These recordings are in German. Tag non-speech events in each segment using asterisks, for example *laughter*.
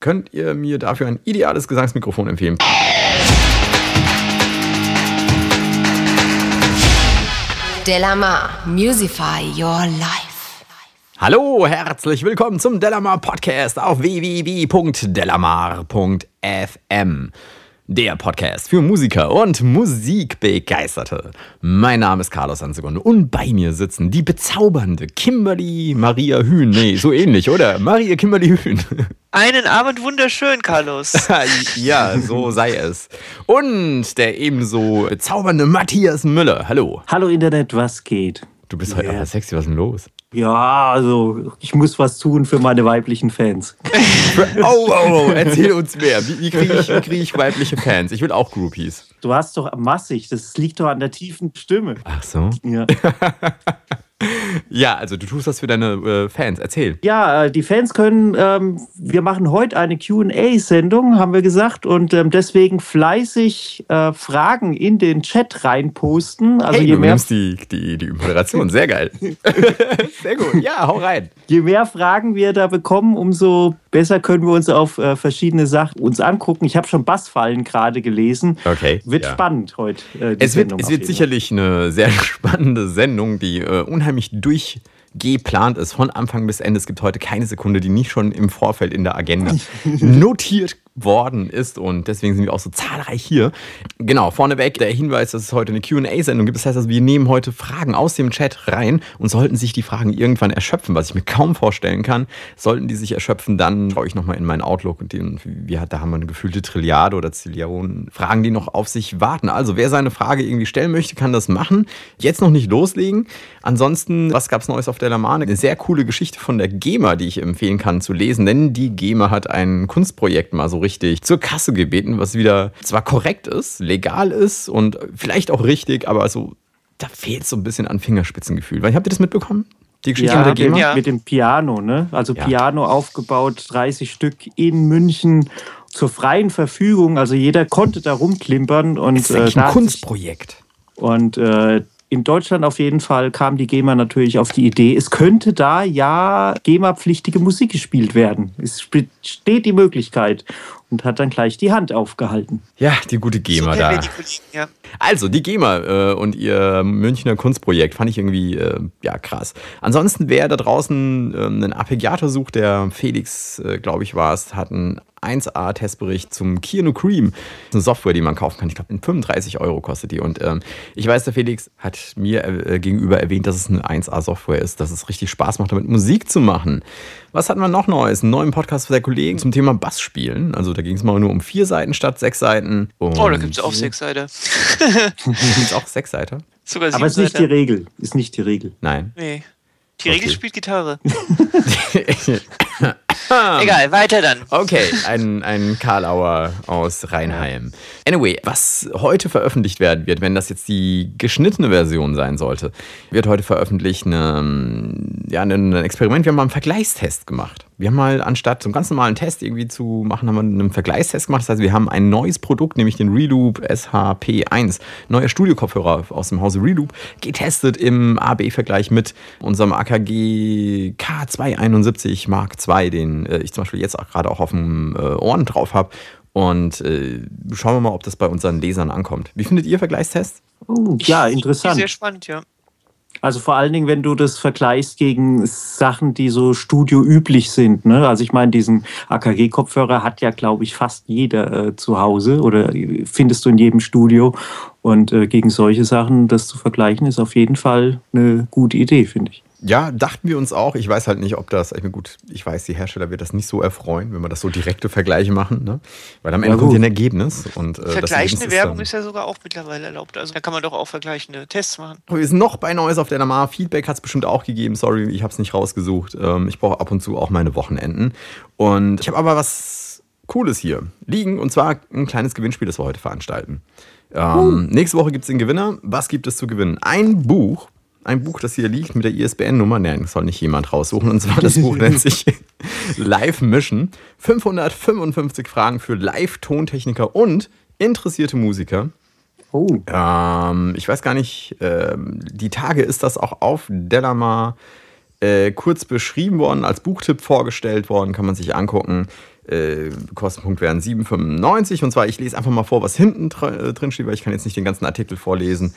könnt ihr mir dafür ein ideales Gesangsmikrofon empfehlen. Delamar, Musify Your Life. Hallo, herzlich willkommen zum Delamar Podcast auf www.delamar.fm. Der Podcast für Musiker und Musikbegeisterte. Mein Name ist Carlos Ansegunde und bei mir sitzen die bezaubernde Kimberly Maria Hühn. Nee, so ähnlich, oder? Maria Kimberly Hühn. Einen Abend wunderschön, Carlos. *laughs* ja, so sei es. Und der ebenso bezaubernde Matthias Müller. Hallo. Hallo Internet, was geht? Du bist heute aber sexy, was ist denn los? Ja, also ich muss was tun für meine weiblichen Fans. oh, oh, oh, erzähl uns mehr. Wie, wie kriege ich, wie krieg ich weibliche Fans? Ich will auch Groupies. Du hast doch massig, das liegt doch an der tiefen Stimme. Ach so. Ja. *laughs* Ja, also du tust das für deine äh, Fans. Erzähl. Ja, äh, die Fans können, ähm, wir machen heute eine QA-Sendung, haben wir gesagt, und ähm, deswegen fleißig äh, Fragen in den Chat reinposten. Also hey, je du mehr, nimmst die, die, die Moderation. Sehr geil. *laughs* Sehr gut. Ja, hau rein. je mehr Fragen wir da bekommen, umso besser können wir uns auf äh, verschiedene Sachen uns angucken. Ich habe schon Bassfallen gerade gelesen. Okay. Wird ja. spannend heute. Die Es wird, Sendung es wird jeden Fall. sicherlich eine sehr *laughs* spannende Sendung, die äh, unheimlich durchgeplant ist, von Anfang bis Ende. Es gibt heute keine Sekunde, die nicht schon im Vorfeld in der Agenda notiert worden ist und deswegen sind wir auch so zahlreich hier. Genau, vorneweg der Hinweis, dass es heute eine QA-Sendung gibt. Das heißt also, wir nehmen heute Fragen aus dem Chat rein und sollten sich die Fragen irgendwann erschöpfen, was ich mir kaum vorstellen kann. Sollten die sich erschöpfen, dann schaue ich nochmal in meinen Outlook und den, hat, da haben wir eine gefühlte Trilliarde oder Zillion Fragen, die noch auf sich warten. Also, wer seine Frage irgendwie stellen möchte, kann das machen. Jetzt noch nicht loslegen. Ansonsten, was gab es Neues auf der Lamane? Eine sehr coole Geschichte von der GEMA, die ich empfehlen kann zu lesen, denn die GEMA hat ein Kunstprojekt mal so richtig zur Kasse gebeten, was wieder zwar korrekt ist, legal ist und vielleicht auch richtig, aber so, da fehlt so ein bisschen an Fingerspitzengefühl. Weil, habt ihr das mitbekommen? Die Geschichte Ja, mit der GEMA? Ja. mit dem Piano, ne? Also Ja. Piano aufgebaut, 30 Stück in München zur freien Verfügung. Also jeder konnte da rumklimpern und Das ist da ein Kunstprojekt. Und äh, in Deutschland auf jeden Fall kam die GEMA natürlich auf die Idee, es könnte da ja GEMA-pflichtige Musik gespielt werden. Es besteht die Möglichkeit und hat dann gleich die Hand aufgehalten. Ja, die gute GEMA Super, da. die Kollegen, ja. Also, die GEMA äh, und ihr Münchner Kunstprojekt fand ich irgendwie, äh, ja, krass. Ansonsten, wer da draußen ähm, einen Arpeggiator sucht, der Felix, äh, glaube ich, war es, hat einen 1A-Testbericht zum Keanu Cream. Das ist eine Software, die man kaufen kann. Ich glaube, 35 Euro kostet die. Und ähm, ich weiß, der Felix hat mir äh, gegenüber erwähnt, dass es eine 1A-Software ist, dass es richtig Spaß macht, damit Musik zu machen. Was hatten wir noch Neues? Einen neuen Podcast der Kollegen zum Thema Bass spielen. Also, da ging es mal nur um vier Seiten statt sechs Seiten. Und Oh, da gibt es auch sechs Seiten. *laughs* Gibt's auch sechs Seiten? Sogar sieben Aber ist nicht die. Regel. Ist nicht die Regel. Nein. Nee. Die Okay. Regel spielt Gitarre. *laughs* *laughs* Egal, weiter dann. Okay, ein, ein Karlauer aus Rheinheim. Anyway, was heute veröffentlicht werden wird, wenn das jetzt die geschnittene Version sein sollte, wird heute veröffentlicht eine, ja, ein Experiment. Wir haben mal einen Vergleichstest gemacht. Wir haben mal, anstatt so einen ganz normalen Test irgendwie zu machen, haben wir einen Vergleichstest gemacht. Das heißt, wir haben ein neues Produkt, nämlich den Reloop SHP1, neuer Studio-Kopfhörer aus dem Hause Reloop, getestet im AB-Vergleich mit unserem AKG K271 Mark II, den äh, ich zum Beispiel jetzt auch gerade auch auf dem äh, Ohren drauf habe. Und äh, schauen wir mal, ob das bei unseren Lesern ankommt. Wie findet ihr Vergleichstests? Oh, ja, Sehr interessant. spannend, ja. Also vor allen Dingen, wenn du das vergleichst gegen Sachen, die so studioüblich sind. Ne? Also ich meine, diesen AKG-Kopfhörer hat ja, glaube ich, fast jeder äh, zu Hause oder findest du in jedem Studio. Und äh, gegen solche Sachen das zu vergleichen, ist auf jeden Fall eine gute Idee, finde ich. Ja, dachten wir uns auch. Ich weiß halt nicht, ob das, ich meine, gut, ich weiß, die Hersteller wird das nicht so erfreuen, wenn wir das so direkte Vergleiche machen, ne? Weil am Ende Ja, kommt ja ein Ergebnis. Und, äh, Vergleichende Ergebnis Werbung ist ja sogar auch mittlerweile erlaubt. Also da kann man doch auch vergleichende Tests machen. Wir sind noch bei Neues auf der Lamar. Feedback hat es bestimmt auch gegeben. Sorry, ich habe es nicht rausgesucht. Ähm, ich brauche ab und zu auch meine Wochenenden. Und ich habe aber was Cooles hier liegen. Und zwar ein kleines Gewinnspiel, das wir heute veranstalten. Ähm, Nächste Woche gibt es den Gewinner. Was gibt es zu gewinnen? Ein Buch. Ein Buch, das hier liegt mit der ISBN-Nummer. Nein, das soll nicht jemand raussuchen. Und zwar das Buch nennt *laughs* sich Live Mission. 555 Fragen für Live-Tontechniker und interessierte Musiker. Oh, Ähm, ich weiß gar nicht, ähm, die Tage ist das auch auf Delamar äh, kurz beschrieben worden, als Buchtipp vorgestellt worden, kann man sich angucken. Äh, Kostenpunkt wären 7,95. Und zwar, ich lese einfach mal vor, was hinten äh, drin steht, weil ich kann jetzt nicht den ganzen Artikel vorlesen,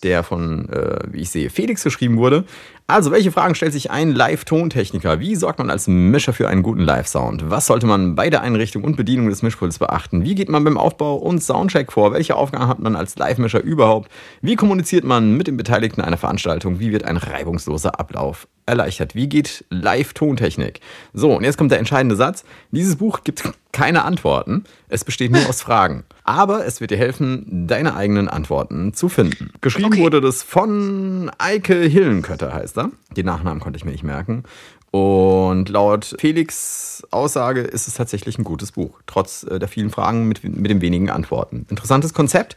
der von, äh, wie ich sehe, Felix geschrieben wurde. Also, welche Fragen stellt sich ein Live-Tontechniker? Wie sorgt man als Mischer für einen guten Live-Sound? Was sollte man bei der Einrichtung und Bedienung des Mischpuls beachten? Wie geht man beim Aufbau und Soundcheck vor? Welche Aufgaben hat man als Live-Mischer überhaupt? Wie kommuniziert man mit den Beteiligten einer Veranstaltung? Wie wird ein reibungsloser Ablauf erleichtert? Wie geht Live-Tontechnik? So, und jetzt kommt der entscheidende Satz. Dieses Buch gibt keine Antworten. Es besteht nur aus Fragen. Aber es wird dir helfen, deine eigenen Antworten zu finden. Geschrieben Okay. wurde das von Eike Hillenkötter, heißt er. Den Nachnamen konnte ich mir nicht merken. Und laut Felix Aussage ist es tatsächlich ein gutes Buch, trotz äh, der vielen Fragen mit, mit den wenigen Antworten. Interessantes Konzept.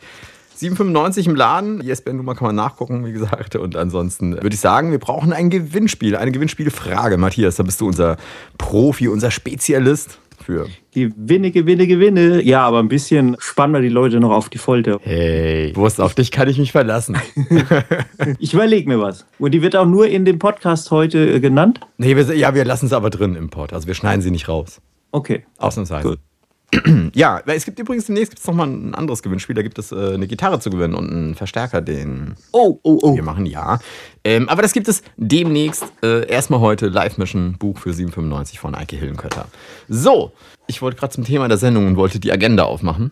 7,95 im Laden. ISBN-Nummer kann man nachgucken, wie gesagt. Und ansonsten würde ich sagen, wir brauchen ein Gewinnspiel, eine Gewinnspielfrage. Matthias, da bist du unser Profi, unser Spezialist für. Gewinne, Gewinne, Gewinne. Ja, aber ein bisschen spannen wir die Leute noch auf die Folter. Hey, Wurst, auf dich kann ich mich verlassen. *laughs* Ich überlege mir was. Und die wird auch nur in dem Podcast heute äh, genannt? nee, wir, ja, wir lassen es aber drin im Pod. Also wir schneiden sie nicht raus. Okay. Ausnahmsweise. Gut. *clears throat* Ja, es gibt übrigens demnächst gibt's noch mal ein anderes Gewinnspiel. Da gibt es äh, eine Gitarre zu gewinnen und einen Verstärker, den Oh, oh, oh. wir machen, ja. Ähm, aber das gibt es demnächst. Äh, erstmal heute Live-Mission, Buch für 7,95 von Eike Hillenkötter. So, ich wollte gerade zum Thema der Sendung und wollte die Agenda aufmachen.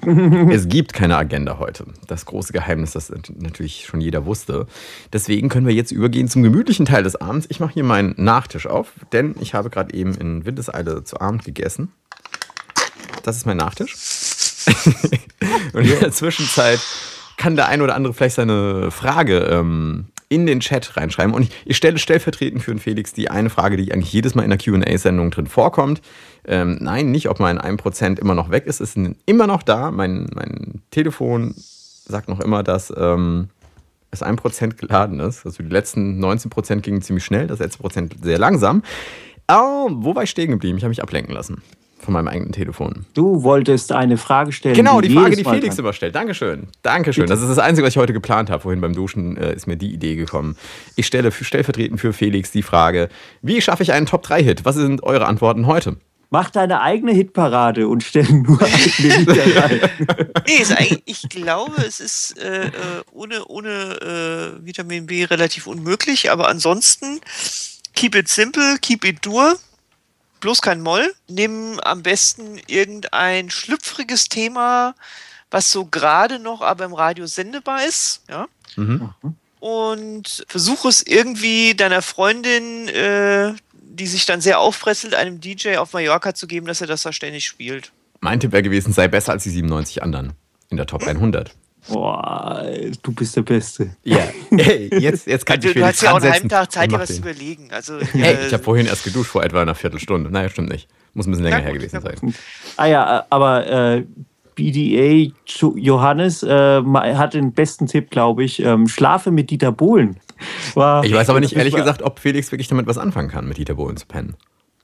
*laughs* es gibt keine Agenda heute. Das große Geheimnis, das natürlich schon jeder wusste. Deswegen können wir jetzt übergehen zum gemütlichen Teil des Abends. Ich mache hier meinen Nachtisch auf, denn ich habe gerade eben in Windeseile zu Abend gegessen. Das ist mein Nachtisch. *laughs* Und in der Zwischenzeit kann der ein oder andere vielleicht seine Frage ähm, in den Chat reinschreiben. Und ich, ich stelle stellvertretend für den Felix die eine Frage, die eigentlich jedes Mal in der QA-Sendung drin vorkommt. Ähm, nein, nicht, ob mein 1% immer noch weg ist. Es ist immer noch da. Mein, mein Telefon sagt noch immer, dass ähm, es 1% geladen ist. Also die letzten 19% gingen ziemlich schnell, das letzte Prozent sehr langsam. Oh, wo war ich stehen geblieben? Ich habe mich ablenken lassen von meinem eigenen Telefon. Du wolltest eine Frage stellen. Genau, die Frage, jedes die Felix dran- immer stellt. Dankeschön. Dankeschön. Bitte. Das ist das Einzige, was ich heute geplant habe. Vorhin beim Duschen äh, ist mir die Idee gekommen. Ich stelle stellvertretend für Felix die Frage, wie schaffe ich einen Top-3-Hit? Was sind eure Antworten heute? Mach deine eigene Hitparade und stell nur *laughs* eigene Lieder rein. Nee, ich glaube, es ist äh, äh, ohne, ohne äh, Vitamin B relativ unmöglich, aber ansonsten keep it simple, keep it dur, bloß kein Moll. Nimm am besten irgendein schlüpfriges Thema, was so gerade noch aber im Radio sendebar ist, ja. Mhm. Und versuch es irgendwie deiner Freundin, äh, die sich dann sehr aufpresselt, einem DJ auf Mallorca zu geben, dass er das da ständig spielt. Mein Tipp wäre gewesen, sei besser als die 97 anderen in der Top *clears throat* 100. Boah, du bist der Beste. Ja, hey, jetzt, jetzt kann Du, ich du hast ja auch einen halben Tag Zeit, dir was zu überlegen. Also, Hey, äh, ich habe vorhin erst geduscht vor etwa einer Viertelstunde. Naja, stimmt nicht. Muss ein bisschen länger Na her gut, gewesen sein. Ah ja, aber äh, BDA Jo- Johannes äh, hat den besten Tipp, glaube ich. Ähm, Schlafe mit Dieter Bohlen. War, Ich weiß aber nicht ehrlich war- gesagt, ob Felix wirklich damit was anfangen kann, mit Dieter Bohlen zu pennen.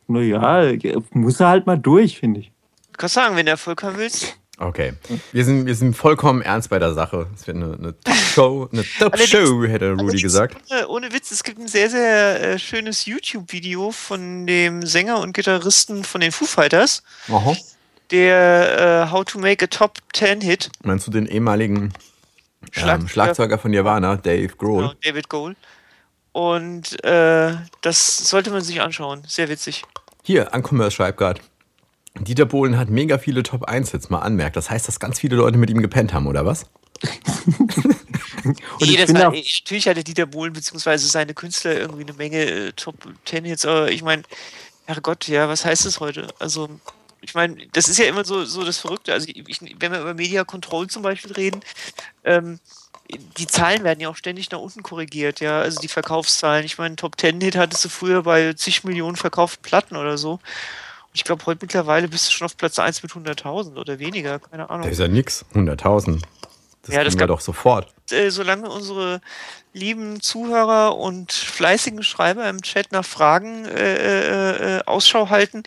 Naja, muss er halt mal durch, finde ich. du kannst sagen, wenn du Erfolg haben willst. Okay. Wir sind, wir sind vollkommen ernst bei der Sache. Es wird eine, eine Top-Show, eine *laughs* Top-Show, hätte Rudi gesagt. Ohne, ohne Witz, es gibt ein sehr, sehr äh, schönes YouTube-Video von dem Sänger und Gitarristen von den Foo Fighters, Aha. der äh, How to Make a Top 10 Hit. Meinst du den ehemaligen Schlag- ähm, Schlagzeuger von Nirvana, Dave Grohl? Genau, David Gold. Und äh, das sollte man sich anschauen. Sehr witzig. Hier, Uncommerce schreibt gerade. Dieter Bohlen hat mega viele Top 1 Hits mal anmerkt. Das heißt, dass ganz viele Leute mit ihm gepennt haben, oder was? Und auch, äh, natürlich hatte Dieter Bohlen beziehungsweise seine Künstler irgendwie eine Menge äh, Top 10 Hits, aber ich meine, Herrgott, ja, was heißt das heute? Also, ich meine, das ist ja immer so, so das Verrückte. Also, ich, wenn wir über Media Control zum Beispiel reden, ähm, die Zahlen werden ja auch ständig nach unten korrigiert, ja, also die Verkaufszahlen. Ich meine, Top 10 Hit hattest du früher bei zig Millionen verkauften Platten oder so. Ich glaube, heute mittlerweile bist du schon auf Platz 1 mit 100.000 oder weniger, keine Ahnung. Das ist ja nix. 100.000. Das Ja, ja, das wir kann- doch sofort. äh, solange unsere lieben Zuhörer und fleißigen Schreiber im Chat nach Fragen äh, äh, äh, Ausschau halten.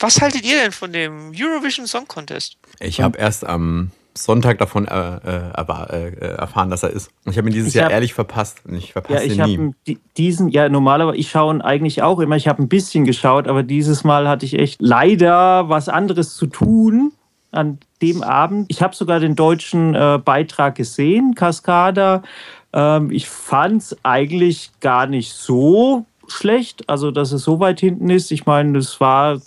Was haltet ihr denn von dem Eurovision Song Contest? Ich habe erst am Sonntag davon äh, äh, äh, erfahren, dass er ist. Und ich habe ihn dieses Ich Jahr hab- ehrlich verpasst. Und ich verpasse Ja, ich ihn nie. diesen, ja, normalerweise, ich schaue ihn eigentlich auch immer, ich habe ein bisschen geschaut, aber dieses Mal hatte ich echt leider was anderes zu tun an dem Abend. Ich habe sogar den deutschen äh, Beitrag gesehen, Cascada. Ähm, ich fand es eigentlich gar nicht so schlecht, also dass es so weit hinten ist. Ich meine, es war,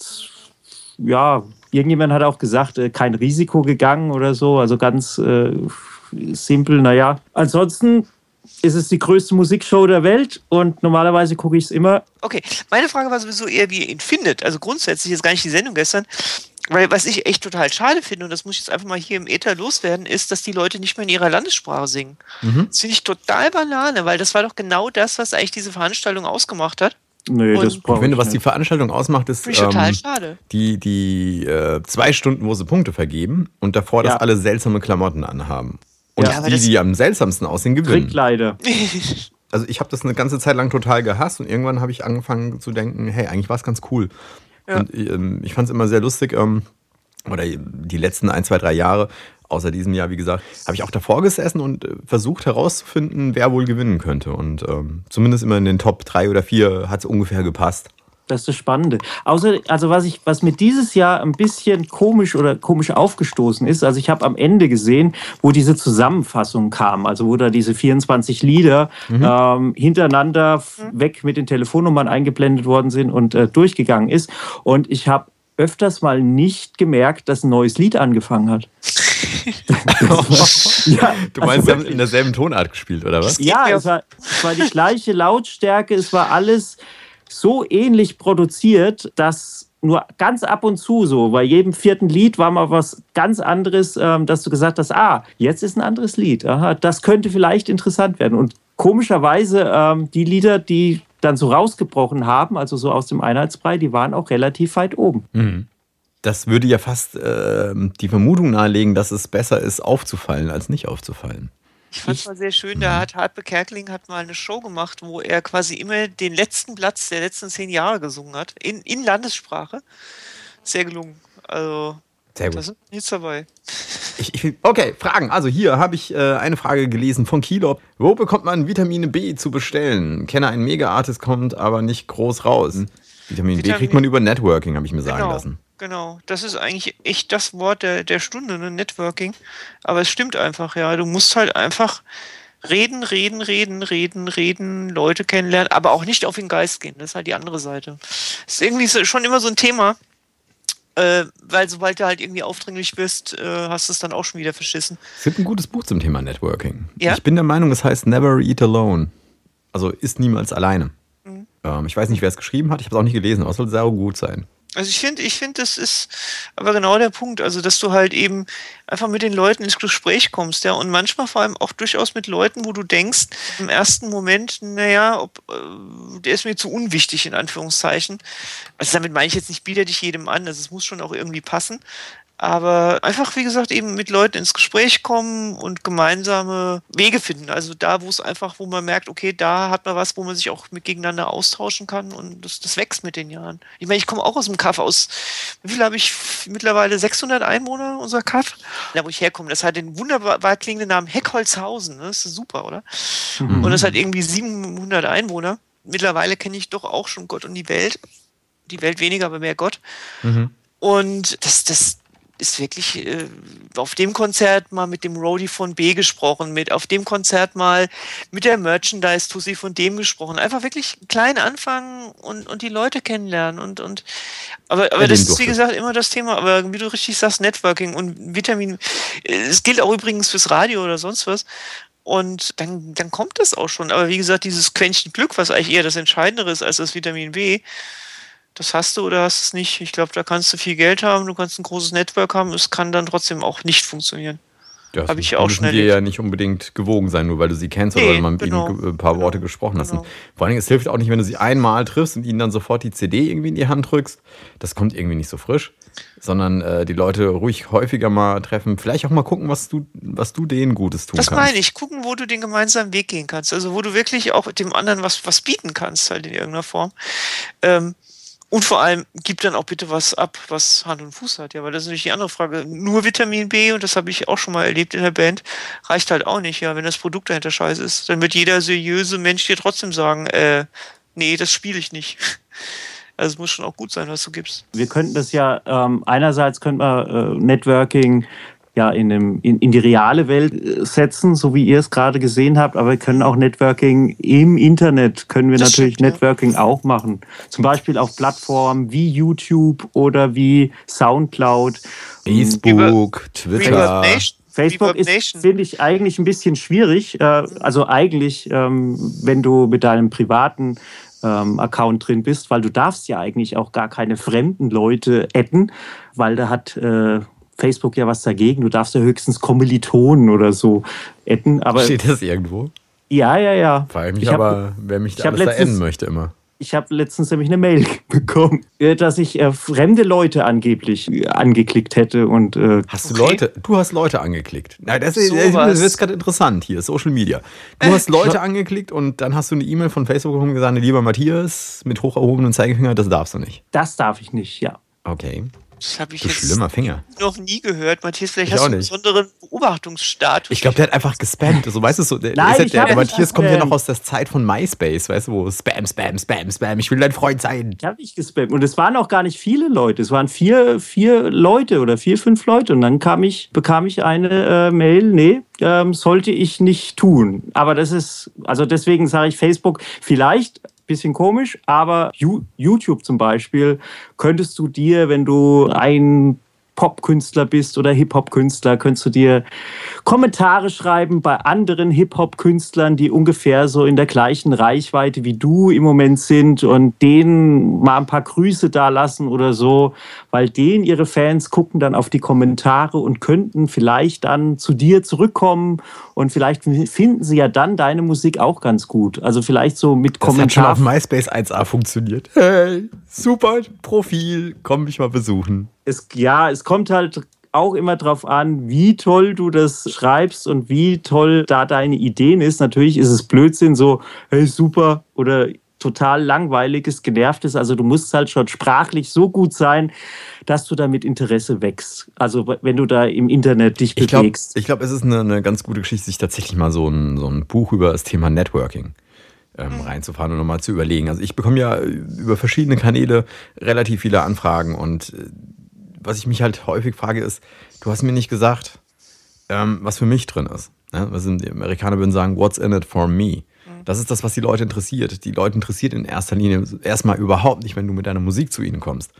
ja, irgendjemand hat auch gesagt, äh, kein Risiko gegangen oder so, also ganz äh, simpel, naja. Ansonsten ist es die größte Musikshow der Welt und normalerweise gucke ich es immer. Okay, meine Frage war sowieso eher, wie ihr ihn findet. Also grundsätzlich ist gar nicht die Sendung gestern. Weil was ich echt total schade finde, und das muss ich jetzt einfach mal hier im Äther loswerden, ist, dass die Leute nicht mehr in ihrer Landessprache singen. Das finde ich total Banane, weil das war doch genau das, was eigentlich diese Veranstaltung ausgemacht hat. Und- das Ich brauche finde, ich was die. Veranstaltung ausmacht, ist Finde total ähm, schade. die, die äh, zwei Stunden, wo sie Punkte vergeben und davor, dass Ja. alle seltsame Klamotten anhaben. Und Ja, die, die am seltsamsten aussehen, gewinnen. Trickleider. *laughs* Also ich habe das eine ganze Zeit lang total gehasst und irgendwann habe ich angefangen zu denken, hey, eigentlich war es ganz cool. Ja. Und ähm, ich fand es immer sehr lustig, ähm, oder die letzten ein, zwei, drei Jahre, außer diesem Jahr, wie gesagt, habe ich auch davor gesessen und äh, versucht herauszufinden, wer wohl gewinnen könnte. Und ähm, zumindest immer in den Top drei oder vier hat es ungefähr gepasst. Das ist das Spannende. Außer, also was ich, was mir dieses Jahr ein bisschen komisch oder komisch aufgestoßen ist, also ich habe am Ende gesehen, wo diese Zusammenfassung kam, also wo da diese 24 Lieder ähm, hintereinander f- weg mit den Telefonnummern eingeblendet worden sind und äh, durchgegangen ist. Und ich habe öfters mal nicht gemerkt, dass ein neues Lied angefangen hat. *laughs* ja, Du also meinst, sie haben in derselben Tonart gespielt, oder was? Ja, es war, es war die gleiche Lautstärke, es war alles so ähnlich produziert, dass nur ganz ab und zu so, bei jedem vierten Lied war mal was ganz anderes, ähm, dass du gesagt hast, ah, jetzt ist ein anderes Lied. Aha, das könnte vielleicht interessant werden. Und komischerweise, ähm, die Lieder, die dann so rausgebrochen haben, also so aus dem Einheitsbrei, die waren auch relativ weit oben. Das würde ja fast ähm, die Vermutung nahelegen, dass es besser ist, aufzufallen, als nicht aufzufallen. Ich fand es mal sehr schön, da hat Harpe Kerkeling hat mal eine Show gemacht, wo er quasi immer den letzten Platz der letzten zehn Jahre gesungen hat, in, in Landessprache. Sehr gelungen. Also, Sehr da gut. sind nichts dabei. Ich, ich, okay, Fragen. Also hier habe ich äh, eine Frage gelesen von Kilo. Wo bekommt man Vitamine B zu bestellen? Kenne einen Mega-Artist, kommt aber nicht groß raus. Vitamin, B Vitamin- kriegt man über Networking, habe ich mir sagen Genau, lassen. genau. Das ist eigentlich echt das Wort der, der Stunde, ne? Networking. Aber es stimmt einfach, ja. Du musst halt einfach reden, reden, reden, reden, reden, Leute kennenlernen, aber auch nicht auf den Geist gehen. Das ist halt die andere Seite. Das ist irgendwie so, schon immer so ein Thema. Äh, weil sobald du halt irgendwie aufdringlich bist, äh, hast du es dann auch schon wieder verschissen. Es gibt ein gutes Buch zum Thema Networking. Ja? Ich bin der Meinung, es heißt Never Eat Alone. Also ist niemals alleine. Mhm. Ähm, ich weiß nicht, wer es geschrieben hat. Ich habe es auch nicht gelesen, aber es soll sehr gut sein. Also ich finde, ich finde, das ist aber genau der Punkt, also dass du halt eben einfach mit den Leuten ins Gespräch kommst, ja, und manchmal vor allem auch durchaus mit Leuten, wo du denkst, im ersten Moment, naja, ob, äh, der ist mir zu unwichtig, in Anführungszeichen. Also damit meine ich jetzt nicht, biete dich jedem an, also es muss schon auch irgendwie passen. Aber einfach, wie gesagt, eben mit Leuten ins Gespräch kommen und gemeinsame Wege finden. Also da, wo es einfach, wo man merkt, okay, da hat man was, wo man sich auch mit gegeneinander austauschen kann und das, das wächst mit den Jahren. Ich meine, ich komme auch aus dem Kaff aus, wie viel habe ich mittlerweile? 600 Einwohner, unser Kaff? Da, wo ich herkomme, das hat den wunderbar klingenden Namen Heckholzhausen. ne? Das ist super, oder? Und das hat irgendwie 700 Einwohner. Mittlerweile kenne ich doch auch schon Gott und die Welt. Die Welt weniger, aber mehr Gott. Und das, das ist wirklich äh, auf dem Konzert mal mit dem Roadie von B gesprochen, mit auf dem Konzert mal mit der Merchandise-Tussi von dem gesprochen. Einfach wirklich klein anfangen und, und die Leute kennenlernen. Und, und aber, aber das ist, wie gesagt, immer das Thema. Aber wie du richtig sagst, Networking und Vitamin. Es gilt auch übrigens fürs Radio oder sonst was. Und dann, dann kommt das auch schon. Aber wie gesagt, dieses Quäntchen Glück, was eigentlich eher das Entscheidendere ist als das Vitamin B, das hast du oder hast es nicht. Ich glaube, da kannst du viel Geld haben, du kannst ein großes Network haben, es kann dann trotzdem auch nicht funktionieren. Das Hab ich auch müssen dir ja nicht unbedingt gewogen sein, nur weil du sie kennst Nee, oder mal mit genau. ihnen ein paar Worte Genau, gesprochen hast. genau. Vor allen Dingen, es hilft auch nicht, wenn du sie einmal triffst und ihnen dann sofort die CD irgendwie in die Hand drückst. Das kommt irgendwie nicht so frisch. Sondern äh, die Leute ruhig häufiger mal treffen. Vielleicht auch mal gucken, was du, was du denen Gutes tun Das kannst. meine ich. Gucken, wo du den gemeinsamen Weg gehen kannst. Also wo du wirklich auch dem anderen was, was bieten kannst, halt in irgendeiner Form. Ähm, Und vor allem, gib dann auch bitte was ab, was Hand und Fuß hat. Ja, weil das ist natürlich die andere Frage. Nur Vitamin B, und das habe ich auch schon mal erlebt in der Band, reicht halt auch nicht. Ja, wenn das Produkt dahinter scheiße ist, dann wird jeder seriöse Mensch dir trotzdem sagen, äh, nee, das spiele ich nicht. *laughs* Also es muss schon auch gut sein, was du gibst. Wir könnten das ja, ähm, einerseits könnten wir äh, Networking ja in, dem, in, in die reale Welt äh, setzen, so wie ihr es gerade gesehen habt, aber wir können auch Networking im Internet, können wir Das natürlich stimmt, ja. Networking auch machen. Zum Beispiel auf Plattformen wie YouTube oder wie Soundcloud. Facebook, Reverb Twitter. Nation. Facebook ist, finde ich, eigentlich ein bisschen schwierig. Äh, also eigentlich, ähm, wenn du mit deinem privaten ähm, Account drin bist, weil du darfst ja eigentlich auch gar keine fremden Leute adden, weil da hat äh, Facebook ja was dagegen. Du darfst ja höchstens Kommilitonen oder so adden. Aber Steht das irgendwo? ja, ja, ja. Frage ich mich Ich hab- aber, wer mich ich da hab alles da letztens- enden möchte immer. Ich habe letztens nämlich eine Mail *laughs* bekommen, äh, dass ich äh, fremde Leute angeblich äh, angeklickt hätte und äh, Hast du Okay. Leute? Du hast Leute angeklickt. Na, das ist, das Sowas. ist gerade interessant hier, Social Media. Du hast Leute angeklickt und dann hast du eine E-Mail von Facebook bekommen und gesagt, lieber Matthias, mit hoch erhobenem Zeigefinger, das darfst du nicht. das darf ich nicht, ja. Okay. Das habe ich Du jetzt schlimmer Finger. noch nie gehört. Matthias, vielleicht Ich hast auch du einen nicht. besonderen Beobachtungsstatus. Ich glaube, der hat einfach gespammt. So, weißt du, so, der, Nein, ich der, der nicht Matthias kommt ja noch aus der Zeit von MySpace, weißt du, wo Spam, Spam, Spam, Spam, ich will dein Freund sein. Ich habe nicht gespammt. Und es waren auch gar nicht viele Leute. Es waren vier, vier Leute oder vier, fünf Leute. Und dann kam ich, bekam ich eine äh, Mail, nee, ähm, sollte ich nicht tun. Aber das ist, also deswegen sage ich Facebook, vielleicht bisschen komisch, aber YouTube zum Beispiel könntest du dir, wenn du ein Popkünstler bist oder Hip-Hop-Künstler, könntest du dir Kommentare schreiben bei anderen Hip-Hop-Künstlern, die ungefähr so in der gleichen Reichweite wie du im Moment sind und denen mal ein paar Grüße da lassen oder so, weil denen ihre Fans gucken dann auf die Kommentare und könnten vielleicht dann zu dir zurückkommen und vielleicht finden sie ja dann deine Musik auch ganz gut. Also vielleicht so mit Das hat schon auf MySpace 1A funktioniert. Hey, super Profil, komm mich mal besuchen. es, ja, es kommt halt auch immer drauf an, wie toll du das schreibst und wie toll da deine Ideen ist. Natürlich ist es Blödsinn, so, hey, super oder total langweiliges, genervtes. Also du musst halt schon sprachlich so gut sein, dass du damit Interesse wächst. Also wenn du da im Internet dich Ich glaube, bewegst. ich glaub, es ist eine, eine ganz gute Geschichte, sich tatsächlich mal so ein, so ein Buch über das Thema Networking ähm, reinzufahren und nochmal zu überlegen. Also ich bekomme ja über verschiedene Kanäle relativ viele Anfragen und äh, was ich mich halt häufig frage ist, du hast mir nicht gesagt, ähm, was für mich drin ist. Ne? Was sind, die Amerikaner würden sagen, what's in it for me? Das ist das, was die Leute interessiert. Die Leute interessiert in erster Linie erstmal überhaupt nicht, wenn du mit deiner Musik zu ihnen kommst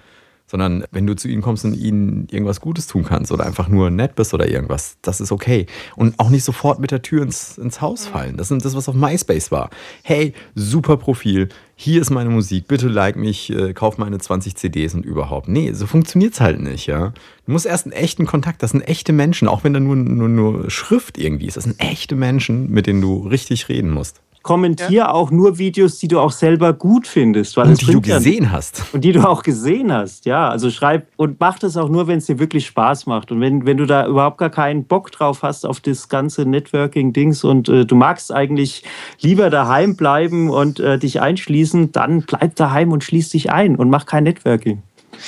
sondern wenn du zu ihnen kommst und ihnen irgendwas Gutes tun kannst oder einfach nur nett bist oder irgendwas, das ist okay. Und auch nicht sofort mit der Tür ins, ins Haus fallen. Das ist das, was auf MySpace war. Hey, super Profil, hier ist meine Musik, bitte like mich, äh, kauf meine 20 CDs und überhaupt. Nee, so funktioniert's halt nicht, ja. Du musst erst einen echten Kontakt, das sind echte Menschen, auch wenn da nur, nur, nur Schrift irgendwie ist. Das sind echte Menschen, mit denen du richtig reden musst. Kommentier auch nur Videos, die du auch selber gut findest. Weil Und die du bringt ja gesehen hast. Und die du auch gesehen hast, ja. Also schreib und mach das auch nur, wenn es dir wirklich Spaß macht. Und wenn, wenn du da überhaupt gar keinen Bock drauf hast auf das ganze Networking-Dings und äh, du magst eigentlich lieber daheim bleiben und äh, dich einschließen, dann bleib daheim und schließ dich ein und mach kein Networking.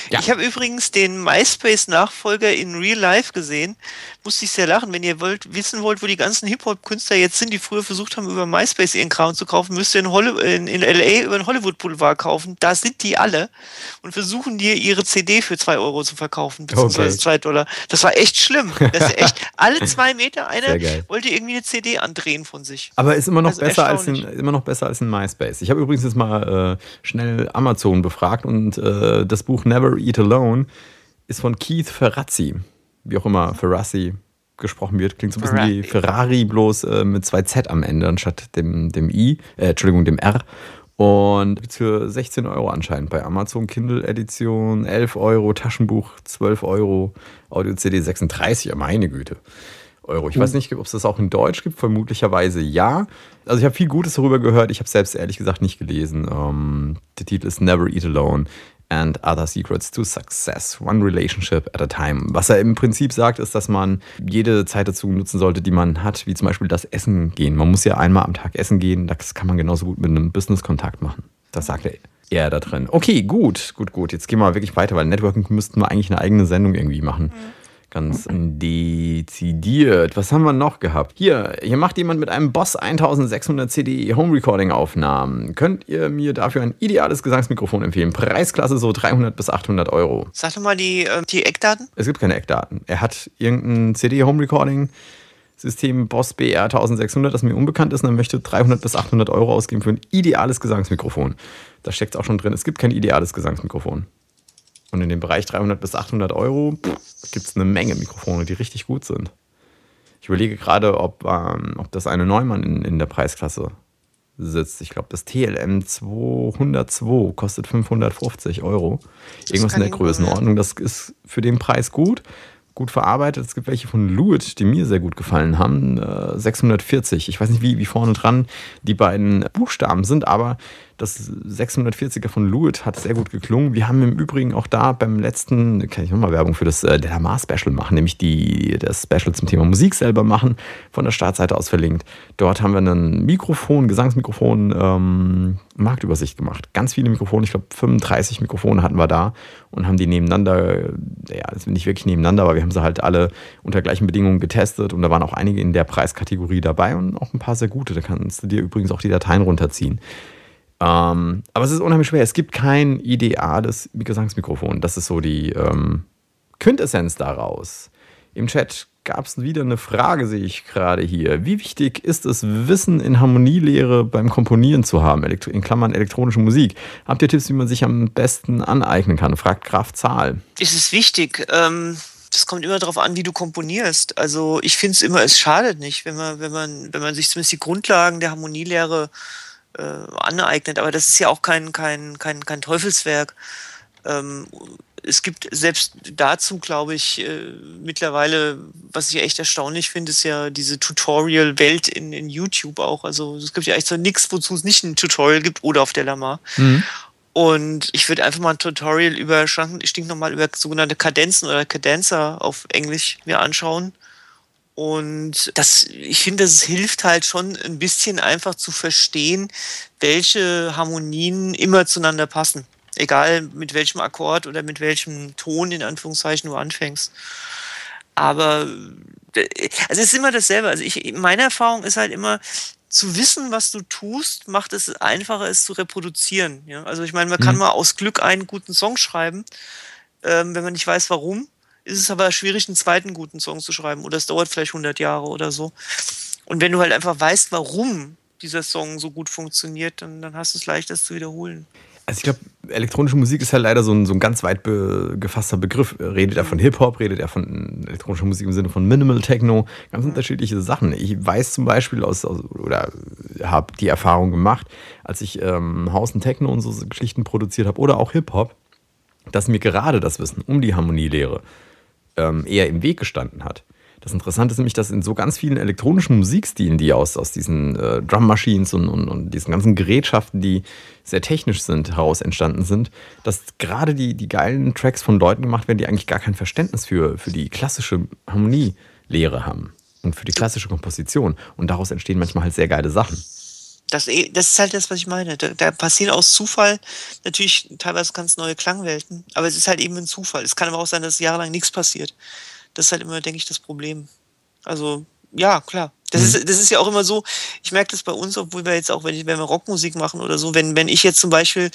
Ja. Ich habe übrigens den MySpace-Nachfolger in Real Life gesehen. Musste ich sehr lachen. Wenn ihr wollt, wissen wollt, wo die ganzen Hip-Hop-Künstler jetzt sind, die früher versucht haben, über MySpace ihren Kram zu kaufen, müsst ihr in, Holly in, in LA über den Hollywood Boulevard kaufen. Da sind die alle und versuchen dir ihre CD für zwei Euro zu verkaufen, beziehungsweise Okay. zwei Dollar. Das war echt schlimm. Das ist echt *laughs* alle zwei Meter einer wollte irgendwie eine CD andrehen von sich. Aber ist immer noch Also besser als in, immer noch besser als in MySpace. Ich habe übrigens jetzt mal äh, schnell Amazon befragt und äh, das Buch Never Eat Alone ist von Keith Ferrazzi, wie auch immer Ferrazzi gesprochen wird. Klingt so ein bisschen wie Ferrari, bloß äh, mit zwei Z am Ende anstatt dem, dem I, äh, Entschuldigung, dem R. Und gibt's für 16 Euro anscheinend bei Amazon Kindle Edition, 11 Euro, Taschenbuch 12 Euro, Audio-CD 36, ja meine Güte. Euro. Ich weiß nicht, ob es das auch in Deutsch gibt, vermutlicherweise ja. Also ich habe viel Gutes darüber gehört, ich habe selbst ehrlich gesagt nicht gelesen. Ähm, der Titel ist Never Eat Alone and Other Secrets to Success, One Relationship at a Time. Was er im Prinzip sagt, ist, dass man jede Zeit dazu nutzen sollte, die man hat, wie zum Beispiel das Essen gehen. Man muss ja einmal am Tag essen gehen, das kann man genauso gut mit einem Business-Kontakt machen. Das sagt er. eher da drin. Okay, gut, gut, gut. Jetzt gehen wir wirklich weiter, weil Networking müssten wir eigentlich eine eigene Sendung irgendwie machen. Ganz dezidiert. Was haben wir noch gehabt? Hier, hier macht jemand mit einem Boss 1600 CD Home Recording Aufnahmen. Könnt ihr mir dafür ein ideales Gesangsmikrofon empfehlen? Preisklasse so 300 bis 800 Euro. Sag doch mal die, äh, die Eckdaten. Es gibt keine Eckdaten. Er hat irgendein CD Home Recording System Boss BR 1600, das mir unbekannt ist, und er möchte 300 bis 800 Euro ausgeben für ein ideales Gesangsmikrofon. Da steckt es auch schon drin. Es gibt kein ideales Gesangsmikrofon. Und in dem Bereich 300 bis 800 Euro gibt es eine Menge Mikrofone, die richtig gut sind. Ich überlege gerade, ob, ähm, ob das eine Neumann in, in der Preisklasse sitzt. Ich glaube, das TLM 202 kostet 550 Euro. Irgendwas in der Größenordnung. Das ist für den Preis gut. Gut verarbeitet. Es gibt welche von Lewitt, die mir sehr gut gefallen haben. Äh, 640. Ich weiß nicht, wie, wie vorne dran die beiden Buchstaben sind, aber das 640er von Lewitt hat sehr gut geklungen. Wir haben im Übrigen auch da beim letzten, kann ich nochmal Werbung für das äh, Delamar Special machen, nämlich die, das Special zum Thema Musik selber machen, von der Startseite aus verlinkt. Dort haben wir ein Mikrofon, Gesangsmikrofon, ähm, Marktübersicht gemacht. Ganz viele Mikrofone, ich glaube 35 Mikrofone hatten wir da und haben die nebeneinander, ja, das sind nicht wirklich nebeneinander, aber wir haben sie halt alle unter gleichen Bedingungen getestet und da waren auch einige in der Preiskategorie dabei und auch ein paar sehr gute. Da kannst du dir übrigens auch die Dateien runterziehen. Ähm, aber es ist unheimlich schwer. Es gibt kein ideales Gesangsmikrofon. Das ist so die ähm, Quintessenz daraus. Im Chat gab es wieder eine Frage, sehe ich gerade hier. Wie wichtig ist es, Wissen in Harmonielehre beim Komponieren zu haben, Elektro in Klammern elektronische Musik? Habt ihr Tipps, wie man sich am besten aneignen kann? Fragt Graf Zahl. Es ist wichtig. Ähm, das kommt immer darauf an, wie du komponierst. Also ich finde es immer, es schadet nicht, wenn man, wenn man, wenn man sich zumindest die Grundlagen der Harmonielehre äh, aneignet. Aber das ist ja auch kein, kein, kein, kein Teufelswerk. Ähm, es gibt selbst dazu, glaube ich, äh, mittlerweile, was ich echt erstaunlich finde, ist ja diese Tutorial-Welt in, in YouTube auch. Also es gibt ja echt so nichts, wozu es nicht ein Tutorial gibt oder auf der Lamar. Und ich würde einfach mal ein Tutorial über stinknormal über sogenannte Kadenzen oder Cadenza auf Englisch mir anschauen. Und das, ich finde, das hilft halt schon ein bisschen einfach zu verstehen, welche Harmonien immer zueinander passen. Egal mit welchem Akkord oder mit welchem Ton in Anführungszeichen du anfängst. Aber also es ist immer dasselbe. Also ich, meine Erfahrung ist halt immer, zu wissen, was du tust, macht es einfacher, es zu reproduzieren. Ja? Also ich meine, man kann Mhm. mal aus Glück einen guten Song schreiben, ähm, wenn man nicht weiß, warum. Ist es aber schwierig, einen zweiten guten Song zu schreiben. Oder es dauert vielleicht 100 Jahre oder so. Und wenn du halt einfach weißt, warum dieser Song so gut funktioniert, dann, dann hast du es leicht, das zu wiederholen. Also ich glaube, elektronische Musik ist ja leider so ein, so ein ganz weit be gefasster Begriff. Redet er von Hip-Hop, redet er von elektronischer Musik im Sinne von Minimal Techno, ganz unterschiedliche Sachen. Ich weiß zum Beispiel aus, aus oder habe die Erfahrung gemacht, als ich ähm, House und Techno und so Geschichten produziert habe oder auch Hip-Hop, dass mir gerade das Wissen um die Harmonielehre ähm, eher im Weg gestanden hat. Das Interessante ist nämlich, dass in so ganz vielen elektronischen Musikstilen, die aus, aus diesen äh, Drum Machines und, und, und diesen ganzen Gerätschaften, die sehr technisch sind, heraus entstanden sind, dass gerade die, die geilen Tracks von Leuten gemacht werden, die eigentlich gar kein Verständnis für, für die klassische Harmonielehre haben und für die klassische Komposition. Und daraus entstehen manchmal halt sehr geile Sachen. Das, eh- das ist halt das, was ich meine. Da, da passieren aus Zufall natürlich teilweise ganz neue Klangwelten, aber es ist halt eben ein Zufall. Es kann aber auch sein, dass jahrelang nichts passiert. Das ist halt immer, denke ich, das Problem. Also, ja, klar. Das, Mhm. ist, das ist ja auch immer so, ich merke das bei uns, obwohl wir jetzt auch, wenn, ich, wenn wir Rockmusik machen oder so, wenn, wenn ich jetzt zum Beispiel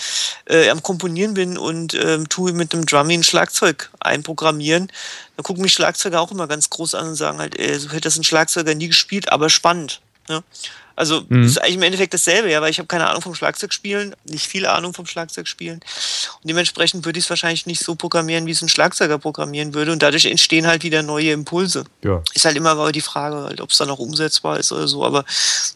äh, am Komponieren bin und ähm, tue mit einem Drummy ein Schlagzeug einprogrammieren, dann gucken mich Schlagzeuger auch immer ganz groß an und sagen halt, äh, so hätte das ein Schlagzeuger nie gespielt, aber spannend. Ne? Also Mhm. ist eigentlich im Endeffekt dasselbe, ja, weil ich habe keine Ahnung vom Schlagzeugspielen, nicht viel Ahnung vom Schlagzeugspielen. Und dementsprechend würde ich es wahrscheinlich nicht so programmieren, wie es ein Schlagzeuger programmieren würde. Und dadurch entstehen halt wieder neue Impulse. Ja. Ist halt immer aber die Frage, halt, ob es dann auch umsetzbar ist oder so. Aber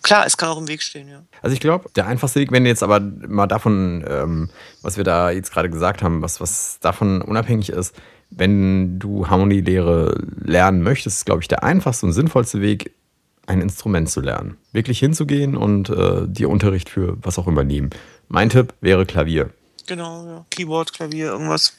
klar, es kann auch im Weg stehen, ja. Also ich glaube, der einfachste Weg, wenn jetzt aber mal davon, ähm, was wir da jetzt gerade gesagt haben, was, was davon unabhängig ist, wenn du Harmonielehre lernen möchtest, ist, glaube ich, der einfachste und sinnvollste Weg, ein Instrument zu lernen. Wirklich hinzugehen und äh, dir Unterricht für was auch immer nehmen. Mein Tipp wäre Klavier. Genau, ja. Keyboard, Klavier, irgendwas.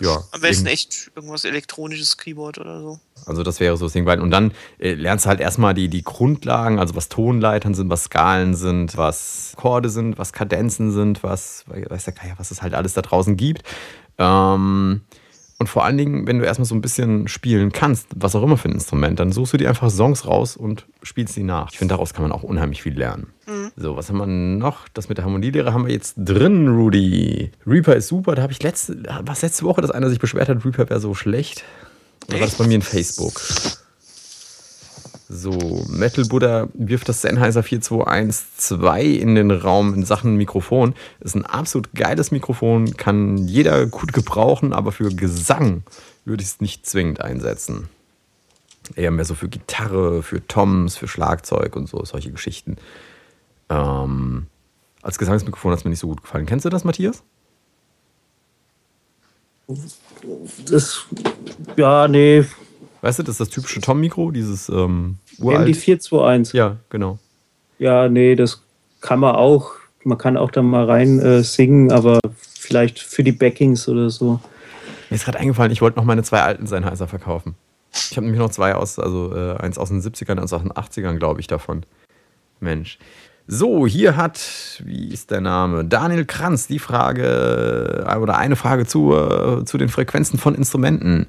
Ja, Am besten eben. echt irgendwas elektronisches Keyboard oder so. Also das wäre so das Ding. Und dann äh, lernst du halt erstmal die, die Grundlagen, also was Tonleitern sind, was Skalen sind, was Akkorde sind, was Kadenzen sind, was, weiß der Geier, was es halt alles da draußen gibt. Ähm, und vor allen Dingen, wenn du erstmal so ein bisschen spielen kannst, was auch immer für ein Instrument, dann suchst du dir einfach Songs raus und spielst die nach. Ich finde, daraus kann man auch unheimlich viel lernen. So, was haben wir noch? Das mit der Harmonielehre haben wir jetzt drin, Rudy. Reaper ist super. Da habe ich letzte, was letzte Woche, dass einer sich beschwert hat, Reaper wäre so schlecht. Oder war das bei mir in Facebook? So, Metal Buddha wirft das Sennheiser 4212 in den Raum in Sachen Mikrofon. Ist ein absolut geiles Mikrofon, kann jeder gut gebrauchen, aber für Gesang würde ich es nicht zwingend einsetzen. Eher mehr so für Gitarre, für Toms, für Schlagzeug und so, solche Geschichten. Ähm, als Gesangsmikrofon hat es mir nicht so gut gefallen. Kennst du das, Matthias? Das, ja, nee, Weißt du, das ist das typische Tom-Mikro, dieses ähm, uralt. MD 421. Ja, genau. Ja, nee, das kann man auch. Man kann auch da mal rein äh, singen, aber vielleicht für die Backings oder so. Mir ist gerade eingefallen, ich wollte noch meine zwei alten Sennheiser verkaufen. Ich habe nämlich noch zwei aus, also äh, eins aus den 70ern, eins aus den 80ern, glaube ich, davon. Mensch. So, hier hat, wie ist der Name? Daniel Kranz die Frage äh, oder eine Frage zu, äh, zu den Frequenzen von Instrumenten.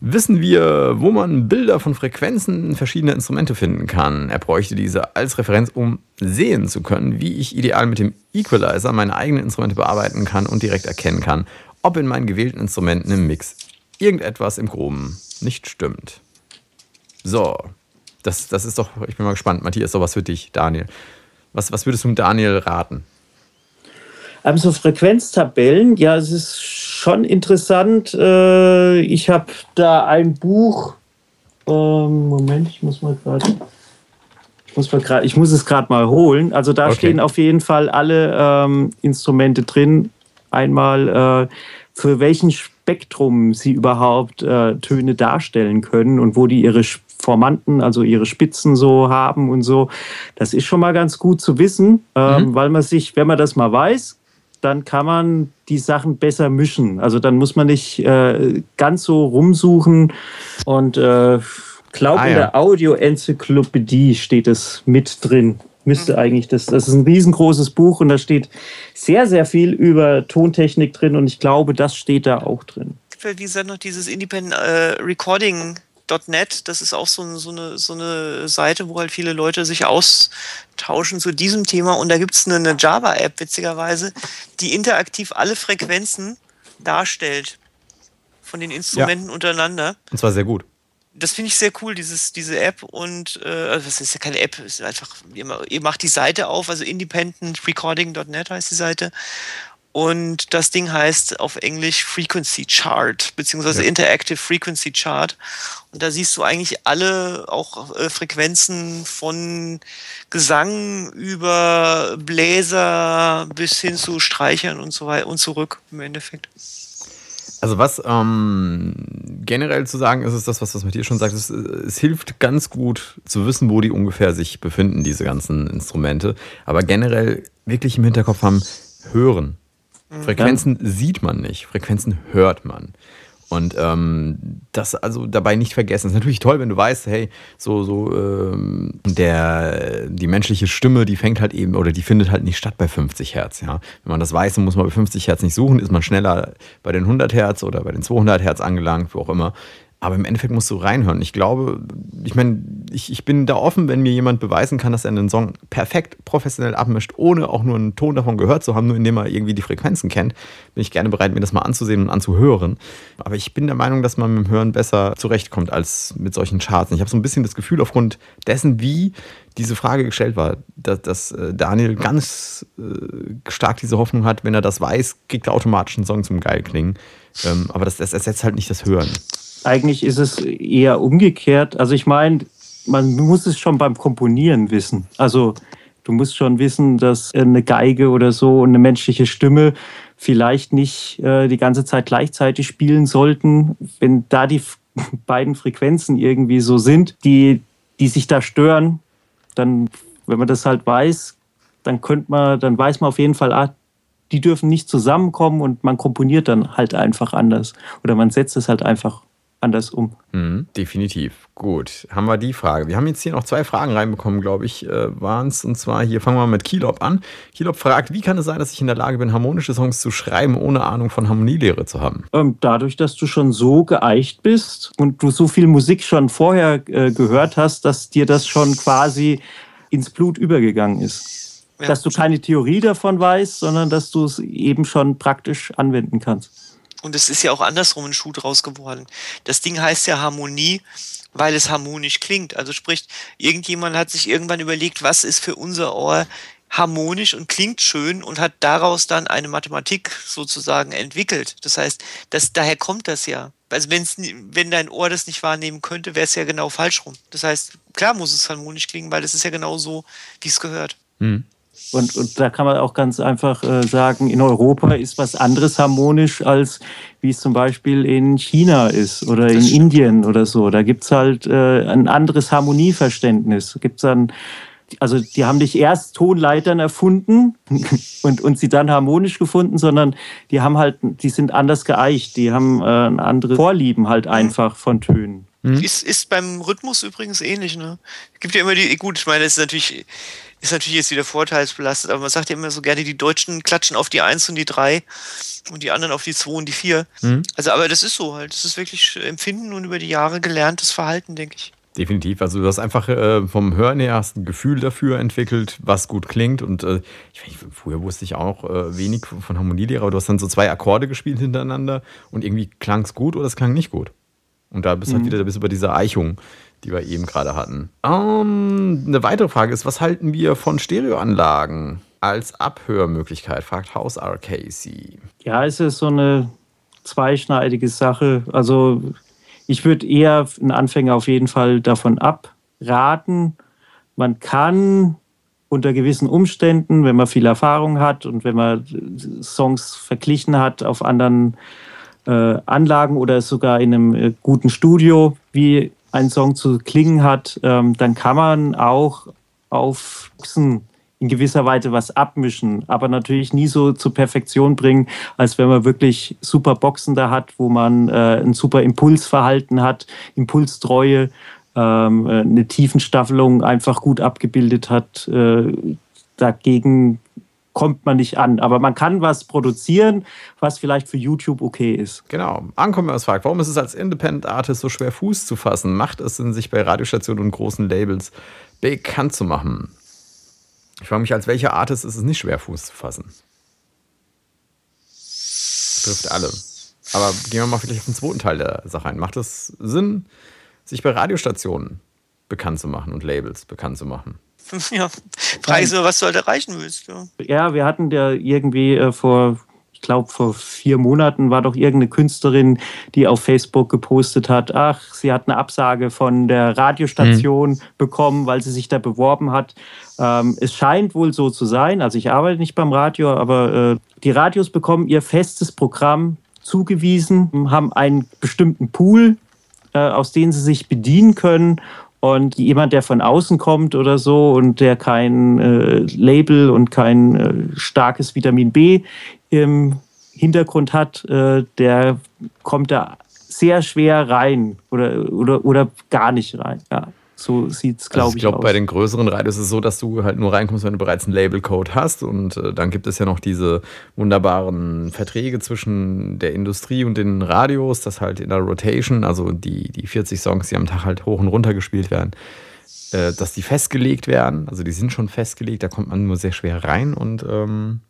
Wissen wir, wo man Bilder von Frequenzen verschiedener Instrumente finden kann? Er bräuchte diese als Referenz, um sehen zu können, wie ich ideal mit dem Equalizer meine eigenen Instrumente bearbeiten kann und direkt erkennen kann, ob in meinen gewählten Instrumenten im Mix irgendetwas im Groben nicht stimmt. So, das, das ist doch, ich bin mal gespannt. Matthias, doch was für dich, Daniel. Was, was würdest du Daniel raten? Aber so Frequenztabellen, ja, es ist schon interessant. Äh, ich habe da ein Buch. Ähm, Moment, ich muss mal gerade. Muss, mal grad, ich muss es gerade mal holen. Also da Okay. stehen auf jeden Fall alle ähm, Instrumente drin. Einmal äh, für welchen Spektrum sie überhaupt äh, Töne darstellen können und wo die ihre Formanten, also ihre Spitzen so haben und so. Das ist schon mal ganz gut zu wissen, ähm, weil man sich, wenn man das mal weiß, dann kann man die Sachen besser mischen. Also dann muss man nicht äh, ganz so rumsuchen und äh, glaube Ah, in ja. der Audio-Enzyklopädie steht es mit drin. Müsste Mhm. eigentlich das. Das ist ein riesengroßes Buch und da steht sehr, sehr viel über Tontechnik drin und ich glaube, das steht da auch drin. wie gesagt, noch dieses Independent äh, Recording.net. Das ist auch so, so, eine, so eine Seite, wo halt viele Leute sich austauschen zu diesem Thema. Und da gibt es eine, eine Java-App, witzigerweise, die interaktiv alle Frequenzen darstellt von den Instrumenten untereinander. Und zwar sehr gut. Das finde ich sehr cool, dieses, diese App. Und äh, also das ist ja keine App, es ist einfach, ihr macht die Seite auf, also independentrecording.net heißt die Seite. Und das Ding heißt auf Englisch Frequency Chart, beziehungsweise Ja. Interactive Frequency Chart. Und da siehst du eigentlich alle auch äh, Frequenzen von Gesang über Bläser bis hin zu Streichern und so weiter und zurück im Endeffekt. Also was ähm, generell zu sagen ist, ist das, was, was Matthias schon sagt, es, es hilft ganz gut zu wissen, wo die ungefähr sich befinden, diese ganzen Instrumente. Aber generell wirklich im Hinterkopf haben, hören. Frequenzen sieht man nicht, Frequenzen hört man. Und ähm, das also dabei nicht vergessen. Es ist natürlich toll, wenn du weißt, hey, so, so ähm, der, die menschliche Stimme, die fängt halt eben oder die findet halt nicht statt bei 50 Hertz. Ja? Wenn man das weiß, dann muss man bei 50 Hertz nicht suchen, ist man schneller bei den 100 Hertz oder bei den 200 Hertz angelangt, wo auch immer. Aber im Endeffekt musst du reinhören. Ich glaube, ich meine, ich, ich bin da offen, wenn mir jemand beweisen kann, dass er einen Song perfekt professionell abmischt, ohne auch nur einen Ton davon gehört zu haben, nur indem er irgendwie die Frequenzen kennt, bin ich gerne bereit, mir das mal anzusehen und anzuhören. Aber ich bin der Meinung, dass man mit dem Hören besser zurechtkommt als mit solchen Charts. Ich habe so ein bisschen das Gefühl, aufgrund dessen, wie diese Frage gestellt war, dass, dass äh, Daniel ganz äh, stark diese Hoffnung hat, wenn er das weiß, kriegt er automatisch einen Song zum Geilklingen. Ähm, aber das, das ersetzt halt nicht das Hören. Eigentlich ist es eher umgekehrt. Also ich meine, man muss es schon beim Komponieren wissen. Also du musst schon wissen, dass eine Geige oder so und eine menschliche Stimme vielleicht nicht äh, die ganze Zeit gleichzeitig spielen sollten. Wenn da die *laughs* beiden Frequenzen irgendwie so sind, die, die sich da stören, dann, wenn man das halt weiß, dann könnte man, dann weiß man auf jeden Fall, ah, die dürfen nicht zusammenkommen und man komponiert dann halt einfach anders. Oder man setzt es halt einfach anders um. Mhm, definitiv. Gut, haben wir die Frage. Wir haben jetzt hier noch zwei Fragen reinbekommen, glaube ich, äh, waren es. Und zwar hier fangen wir mit Kilop an. Kilop fragt, wie kann es sein, dass ich in der Lage bin, harmonische Songs zu schreiben, ohne Ahnung von Harmonielehre zu haben? Ähm, dadurch, dass du schon so geeicht bist und du so viel Musik schon vorher äh, gehört hast, dass dir das schon quasi ins Blut übergegangen ist. Ja. Dass du keine Theorie davon weißt, sondern dass du es eben schon praktisch anwenden kannst. Und es ist ja auch andersrum ein Schuh draus geworden. Das Ding heißt ja Harmonie, weil es harmonisch klingt. Also sprich, irgendjemand hat sich irgendwann überlegt, was ist für unser Ohr harmonisch und klingt schön und hat daraus dann eine Mathematik sozusagen entwickelt. Das heißt, das, daher kommt das ja. Also wenn's, wenn dein Ohr das nicht wahrnehmen könnte, wäre es ja genau falsch rum. Das heißt, klar muss es harmonisch klingen, weil das ist ja genau so, wie es gehört. Mhm. Und, und da kann man auch ganz einfach äh, sagen, in Europa ist was anderes harmonisch, als wie es zum Beispiel in China ist oder in Indien oder so. Da gibt's halt äh, ein anderes Harmonieverständnis. Gibt's dann, also die haben nicht erst Tonleitern erfunden *laughs* und, und sie dann harmonisch gefunden, sondern die haben halt, die sind anders geeicht, die haben äh, andere Vorlieben halt einfach von Tönen. Mhm. Ist, ist beim Rhythmus übrigens ähnlich, ne? Gibt ja immer die, gut, ich meine, es ist natürlich ist natürlich jetzt wieder vorteilsbelastet, aber man sagt ja immer so gerne, die Deutschen klatschen auf die 1 und die 3 und die anderen auf die 2 und die 4. Mhm. Also, aber das ist so halt. Das ist wirklich Empfinden und über die Jahre gelerntes Verhalten, denke ich. Definitiv. Also du hast einfach äh, vom Hören her hast ein Gefühl dafür entwickelt, was gut klingt. Und äh, ich, früher wusste ich auch äh, wenig von Harmonielehrer, aber du hast dann so zwei Akkorde gespielt hintereinander und irgendwie klang es gut oder es klang nicht gut. Und da bist du halt mhm. halt wieder, da bist du bei dieser Eichung die wir eben gerade hatten. Um, eine weitere Frage ist, was halten wir von Stereoanlagen als Abhörmöglichkeit, fragt Haus RKC. Ja, es ist so eine zweischneidige Sache. Also ich würde eher einen Anfänger auf jeden Fall davon abraten. Man kann unter gewissen Umständen, wenn man viel Erfahrung hat und wenn man Songs verglichen hat auf anderen Anlagen oder sogar in einem äh, guten Studio, wie ein Song zu klingen hat, ähm, dann kann man auch auf Boxen in gewisser Weise was abmischen, aber natürlich nie so zur Perfektion bringen, als wenn man wirklich super Boxen da hat, wo man äh, ein super Impulsverhalten hat, Impulstreue, ähm, äh, eine Tiefenstaffelung einfach gut abgebildet hat. Äh, dagegen kommt man nicht an. Aber man kann was produzieren, was vielleicht für YouTube okay ist. Genau. Ankommen was fragt, warum ist es als Independent Artist so schwer Fuß zu fassen? Macht es Sinn, sich bei Radiostationen und großen Labels bekannt zu machen? Ich frage mich, als welcher Artist ist es nicht schwer Fuß zu fassen? Trifft alle. Aber gehen wir mal vielleicht auf den zweiten Teil der Sache ein. Macht es Sinn, sich bei Radiostationen bekannt zu machen und Labels bekannt zu machen? *laughs* Ja, nur, was du halt erreichen willst. Ja, ja wir hatten ja irgendwie äh, vor, ich glaube, vor vier Monaten war doch irgendeine Künstlerin, die auf Facebook gepostet hat, ach, sie hat eine Absage von der Radiostation mhm. bekommen, weil sie sich da beworben hat. Ähm, es scheint wohl so zu sein, also ich arbeite nicht beim Radio, aber äh, die Radios bekommen ihr festes Programm zugewiesen, haben einen bestimmten Pool, äh, aus dem sie sich bedienen können und jemand, der von außen kommt oder so und der kein äh, Label und kein äh, starkes Vitamin B im Hintergrund hat, äh, der kommt da sehr schwer rein oder, oder, oder gar nicht rein. Ja. So sieht es, glaube also ich, ich glaube, bei den größeren Radios ist es so, dass du halt nur reinkommst, wenn du bereits einen Labelcode hast. Und äh, dann gibt es ja noch diese wunderbaren Verträge zwischen der Industrie und den Radios, dass halt in der Rotation, also die, die 40 Songs, die am Tag halt hoch und runter gespielt werden, äh, dass die festgelegt werden. Also die sind schon festgelegt, da kommt man nur sehr schwer rein. Und ähm,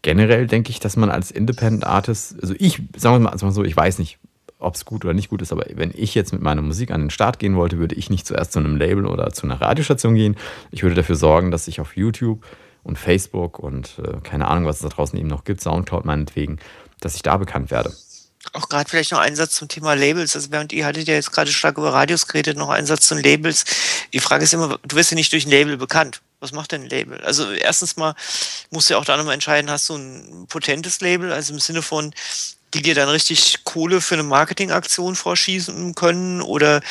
generell denke ich, dass man als Independent Artist, also ich, sagen wir mal, also so, ich weiß nicht, ob es gut oder nicht gut ist, aber wenn ich jetzt mit meiner Musik an den Start gehen wollte, würde ich nicht zuerst zu einem Label oder zu einer Radiostation gehen. Ich würde dafür sorgen, dass ich auf YouTube und Facebook und äh, keine Ahnung, was es da draußen eben noch gibt, Soundcloud meinetwegen, dass ich da bekannt werde. Auch gerade vielleicht noch ein Satz zum Thema Labels. Also während ihr hattet ja jetzt gerade stark über Radios geredet, noch ein Satz zu Labels. Die Frage ist immer, du wirst ja nicht durch ein Label bekannt. Was macht denn ein Label? Also erstens mal musst du ja auch da nochmal entscheiden, hast du ein potentes Label, also im Sinne von, die dir dann richtig Kohle für eine Marketingaktion vorschießen können oder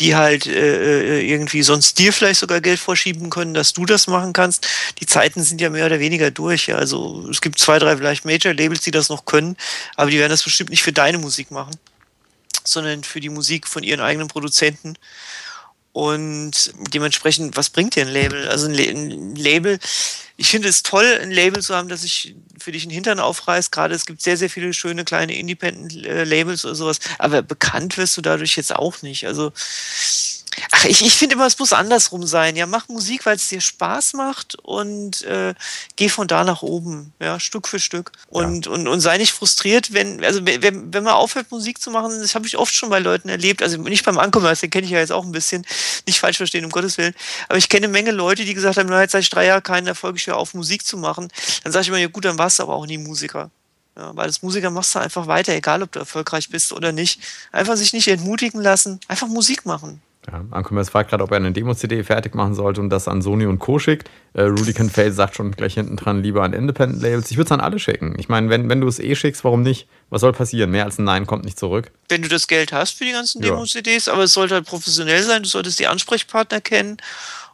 die halt äh, äh, irgendwie sonst dir vielleicht sogar Geld vorschieben können, dass du das machen kannst. Die Zeiten sind ja mehr oder weniger durch. Ja. Also es gibt zwei, drei vielleicht Major-Labels, die das noch können, aber die werden das bestimmt nicht für deine Musik machen, sondern für die Musik von ihren eigenen Produzenten. Und dementsprechend, was bringt dir ein Label? Also ein, ein Label, ich finde es toll, ein Label zu haben, das sich für dich einen Hintern aufreißt. Gerade es gibt sehr, sehr viele schöne kleine Independent-Labels oder sowas. Aber bekannt wirst du dadurch jetzt auch nicht. Also Ach, ich, ich finde immer, es muss andersrum sein. Ja, mach Musik, weil es dir Spaß macht und äh, geh von da nach oben, ja, Stück für Stück. Und, ja. und, und sei nicht frustriert, wenn, also wenn, wenn man aufhört, Musik zu machen, das habe ich oft schon bei Leuten erlebt, also nicht beim Ankommen, den kenne ich ja jetzt auch ein bisschen, nicht falsch verstehen, um Gottes Willen. Aber ich kenne eine Menge Leute, die gesagt haben, na, jetzt seit drei Jahre keinen Erfolg, ich höre auf, Musik zu machen. Dann sage ich immer, ja gut, dann warst du aber auch nie Musiker. Ja, weil als Musiker machst du einfach weiter, egal ob du erfolgreich bist oder nicht. Einfach sich nicht entmutigen lassen, einfach Musik machen. Ja, Ankomers fragt gerade, ob er eine Demo-CD fertig machen sollte und das an Sony und Co. schickt. Äh, Rudy Canfell sagt schon gleich hinten dran, lieber an Independent Labels. Ich würde es an alle schicken. Ich meine, wenn, wenn du es eh schickst, warum nicht? Was soll passieren? Mehr als ein Nein kommt nicht zurück. Wenn du das Geld hast für die ganzen Demo-CDs, aber es sollte halt professionell sein, du solltest die Ansprechpartner kennen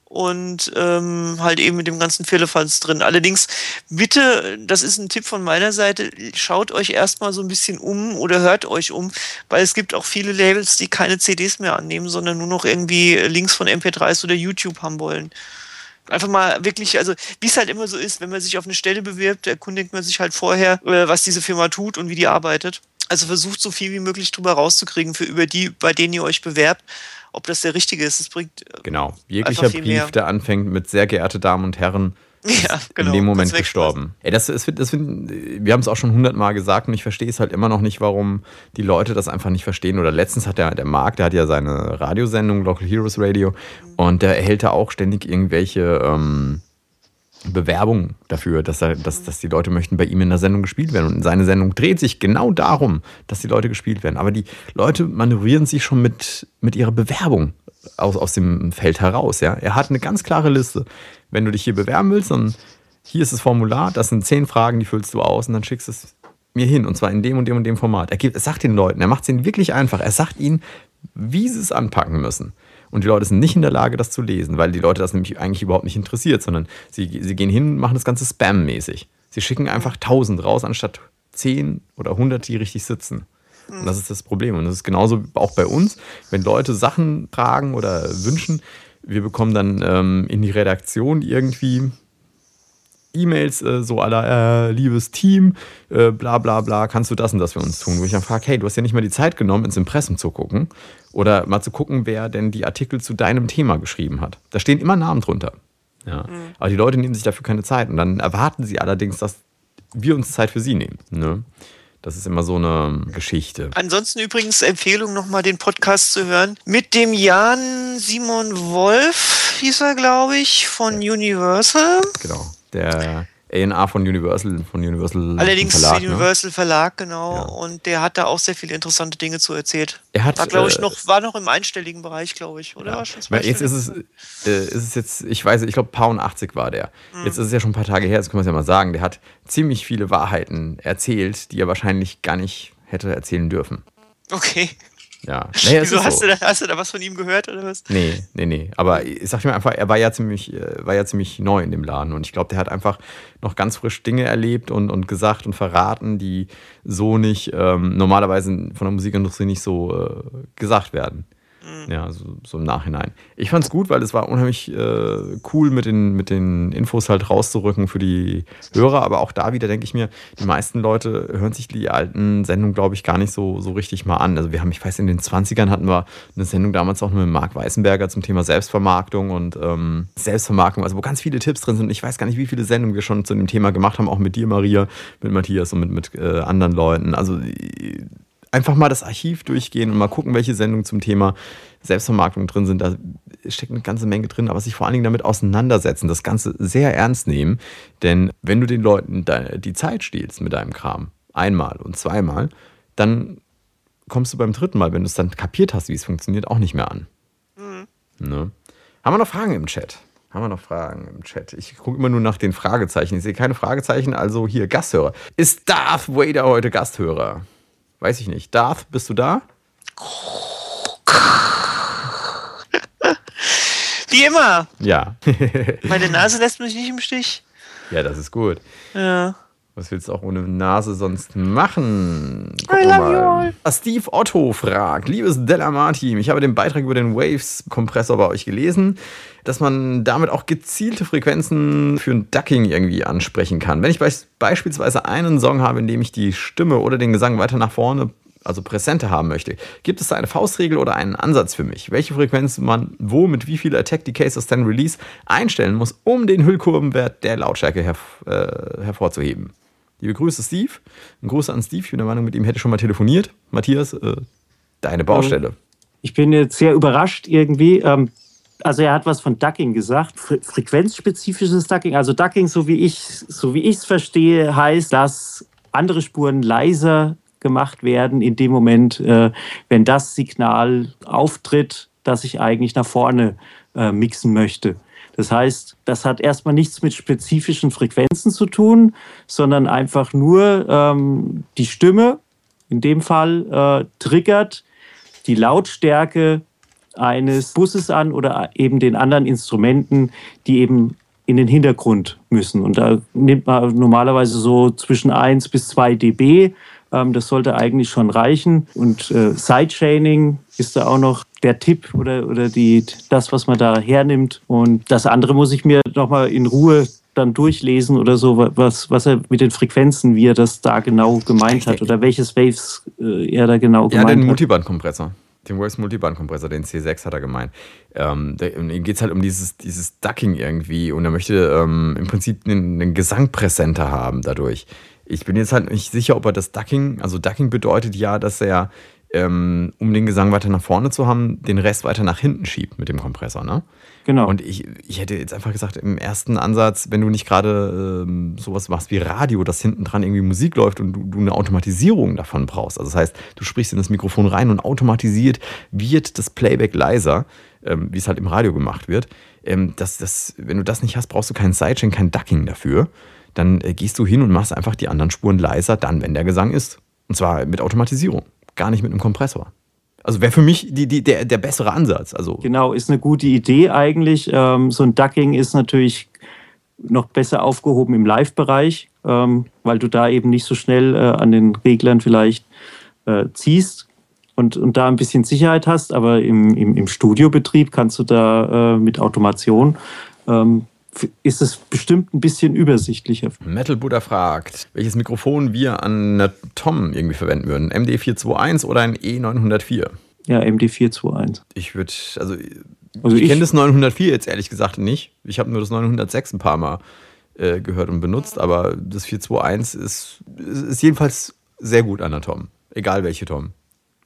und ähm, halt eben mit dem ganzen Firlefanz drin. Allerdings, bitte, das ist ein Tipp von meiner Seite, schaut euch erstmal so ein bisschen um oder hört euch um, weil es gibt auch viele Labels, die keine CDs mehr annehmen, sondern nur noch irgendwie Links von MP3s oder YouTube haben wollen. Einfach mal wirklich, also wie es halt immer so ist, wenn man sich auf eine Stelle bewirbt, erkundigt man sich halt vorher, äh, was diese Firma tut und wie die arbeitet. Also versucht so viel wie möglich drüber rauszukriegen für über die, bei denen ihr euch bewerbt ob das der richtige ist. Es bringt. Äh, genau. Jeglicher Brief, mehr. der anfängt mit sehr geehrte Damen und Herren, *laughs* ja, genau, in dem Moment gestorben. Ey, das, das, das, wir haben es auch schon hundertmal gesagt und ich verstehe es halt immer noch nicht, warum die Leute das einfach nicht verstehen. Oder letztens hat der, der Marc, der hat ja seine Radiosendung, Local Heroes Radio, mhm. und der erhält da auch ständig irgendwelche ähm, Bewerbung dafür, dass, er, dass, dass die Leute möchten bei ihm in der Sendung gespielt werden. Und seine Sendung dreht sich genau darum, dass die Leute gespielt werden. Aber die Leute manövrieren sich schon mit, mit ihrer Bewerbung aus, aus dem Feld heraus. Ja? Er hat eine ganz klare Liste. Wenn du dich hier bewerben willst, dann hier ist das Formular, das sind zehn Fragen, die füllst du aus und dann schickst es mir hin. Und zwar in dem und dem und dem Format. Er, gibt, er sagt den Leuten, er macht es ihnen wirklich einfach. Er sagt ihnen, wie sie es anpacken müssen. Und die Leute sind nicht in der Lage, das zu lesen, weil die Leute das nämlich eigentlich überhaupt nicht interessiert, sondern sie, sie gehen hin und machen das Ganze spam-mäßig. Sie schicken einfach 1000 raus, anstatt 10 oder 100, die richtig sitzen. Und das ist das Problem. Und das ist genauso auch bei uns. Wenn Leute Sachen fragen oder wünschen, wir bekommen dann ähm, in die Redaktion irgendwie E-Mails äh, so aller äh, liebes Team, äh, bla bla bla, kannst du das und das für uns tun? Wo ich dann frage, hey, du hast ja nicht mal die Zeit genommen, ins Impressum zu gucken oder mal zu gucken, wer denn die Artikel zu deinem Thema geschrieben hat. Da stehen immer Namen drunter. Ja. Mhm. Aber die Leute nehmen sich dafür keine Zeit und dann erwarten sie allerdings, dass wir uns Zeit für sie nehmen. Ne? Das ist immer so eine Geschichte. Ansonsten übrigens Empfehlung, nochmal den Podcast zu hören. Mit dem Jan Simon Wolf, hieß er, glaube ich, von Universal. Genau der A&A von Universal, von Universal Allerdings Verlag, ne? Universal ne? Verlag, genau. Ja. Und der hat da auch sehr viele interessante Dinge zu erzählt. Er hat, war, glaube ich, äh, noch, war noch im einstelligen Bereich, glaube ich, oder? Ja. Jetzt ist es, äh, ist es jetzt, ich weiß, ich glaube, Paar 80 war der. Mhm. Jetzt ist es ja schon ein paar Tage her, das können wir es ja mal sagen. Der hat ziemlich viele Wahrheiten erzählt, die er wahrscheinlich gar nicht hätte erzählen dürfen. Okay. Ja. *laughs* Naja, Wieso hast, so. du da, hast du da was von ihm gehört oder was? Nee, nee, nee. Aber ich sag dir mal einfach, er war ja ziemlich, äh, war ja ziemlich neu in dem Laden und ich glaube, der hat einfach noch ganz frisch Dinge erlebt und, und gesagt und verraten, die so nicht ähm, normalerweise von der Musikindustrie nicht so äh, gesagt werden. Mhm. Ja, so, so, im Nachhinein. Ich fand es gut, weil es war unheimlich äh, cool, mit den, mit den Infos halt rauszurücken für die Hörer. Aber auch da wieder denke ich mir, die meisten Leute hören sich die alten Sendungen, glaube ich, gar nicht so, so richtig mal an. Also wir haben, ich weiß, in den 20ern hatten wir eine Sendung damals auch mit Marc Weißenberger zum Thema Selbstvermarktung und ähm, Selbstvermarktung, also wo ganz viele Tipps drin sind. Ich weiß gar nicht, wie viele Sendungen wir schon zu dem Thema gemacht haben, auch mit dir, Maria, mit Matthias und mit, mit äh, anderen Leuten. Also einfach mal das Archiv durchgehen und mal gucken, welche Sendungen zum Thema Selbstvermarktung drin sind. Da steckt eine ganze Menge drin, aber sich vor allen Dingen damit auseinandersetzen, das Ganze sehr ernst nehmen. Denn wenn du den Leuten die Zeit stiehlst mit deinem Kram, einmal und zweimal, dann kommst du beim dritten Mal, wenn du es dann kapiert hast, wie es funktioniert, auch nicht mehr an. Mhm. Ne? Haben wir noch Fragen im Chat? Haben wir noch Fragen im Chat? Ich gucke immer nur nach den Fragezeichen. Ich sehe keine Fragezeichen, also hier Gasthörer. Ist Darth Vader heute Gasthörer? Weiß ich nicht. Darth, bist du da? *laughs* Wie immer. Ja. Meine *laughs* Nase lässt mich nicht im Stich. ja, das ist gut. Ja. Was willst du auch ohne Nase sonst machen? I love you all. Ah, Steve Otto fragt, liebes Delamar-Team, ich habe den Beitrag über den Waves-Kompressor bei euch gelesen, dass man damit auch gezielte Frequenzen für ein Ducking irgendwie ansprechen kann. Wenn ich beis- beispielsweise einen Song habe, in dem ich die Stimme oder den Gesang weiter nach vorne, also präsenter haben möchte, gibt es da eine Faustregel oder einen Ansatz für mich, welche Frequenz man wo mit wie viel Attack, Decay, Sustain, Release einstellen muss, um den Hüllkurvenwert der Lautstärke herv äh, hervorzuheben? Liebe Grüße, Steve. Ein Gruß an Steve. Ich bin der Meinung, mit ihm hätte ich schon mal telefoniert. Matthias, äh, deine Baustelle. Ich bin jetzt sehr überrascht irgendwie. Ähm, also er hat was von Ducking gesagt, Fre frequenzspezifisches Ducking. Also Ducking, so wie ich so wie ich es verstehe, heißt, dass andere Spuren leiser gemacht werden in dem Moment, äh, wenn das Signal auftritt, das ich eigentlich nach vorne äh, mixen möchte. Das heißt, das hat erstmal nichts mit spezifischen Frequenzen zu tun, sondern einfach nur ähm, die Stimme, in dem Fall, äh, triggert die Lautstärke eines Busses an oder eben den anderen Instrumenten, die eben in den Hintergrund müssen. Und da nimmt man normalerweise so zwischen 1 bis 2 dB. Ähm, das sollte eigentlich schon reichen. Und äh, Sidechaining ist da auch noch der Tipp oder, oder die, das, was man da hernimmt. Und das andere muss ich mir nochmal in Ruhe dann durchlesen oder so, was, was er mit den Frequenzen, wie er das da genau gemeint hat oder welches Waves äh, er da genau Ja, gemeint den hat. Multibandkompressor. Den Waves Multibandkompressor, den C6 hat er gemeint. Ähm, ihm geht es halt um dieses, dieses Ducking irgendwie und er möchte ähm, im Prinzip einen, einen Gesang präsenter haben dadurch. Ich bin jetzt halt nicht sicher, ob er das Ducking, also Ducking bedeutet ja, dass er, ähm, um den Gesang weiter nach vorne zu haben, den Rest weiter nach hinten schiebt mit dem Kompressor, ne? Genau. Und ich, ich hätte jetzt einfach gesagt, im ersten Ansatz, wenn du nicht gerade ähm, sowas machst wie Radio, dass hinten dran irgendwie Musik läuft und du, du eine Automatisierung davon brauchst. Also das heißt, du sprichst in das Mikrofon rein und automatisiert wird das Playback leiser, ähm, wie es halt im Radio gemacht wird. Ähm, das, das, wenn du das nicht hast, brauchst du keinen Sidechain, kein Ducking dafür. Dann äh, gehst du hin und machst einfach die anderen Spuren leiser, dann, wenn der Gesang ist. Und zwar mit Automatisierung, gar nicht mit einem Kompressor. Also wäre für mich die, die, der, der bessere Ansatz. Also Genau, ist eine gute Idee eigentlich. Ähm, so ein Ducking ist natürlich noch besser aufgehoben im Live-Bereich, ähm, weil du da eben nicht so schnell äh, an den Reglern vielleicht äh, ziehst und, und da ein bisschen Sicherheit hast. Aber im, im, im Studiobetrieb kannst du da äh, mit Automation, ähm, ist es bestimmt ein bisschen übersichtlicher. Metal Buddha fragt, welches Mikrofon wir an Tom irgendwie verwenden würden. MD421 oder ein E E904? Ja, MD421. Ich würde, also, Also ich, ich- kenne das 904 jetzt ehrlich gesagt nicht. Ich habe nur das 906 ein paar Mal äh, gehört und benutzt, aber das 421 ist, ist, ist jedenfalls sehr gut an der Tom. Egal welche Tom.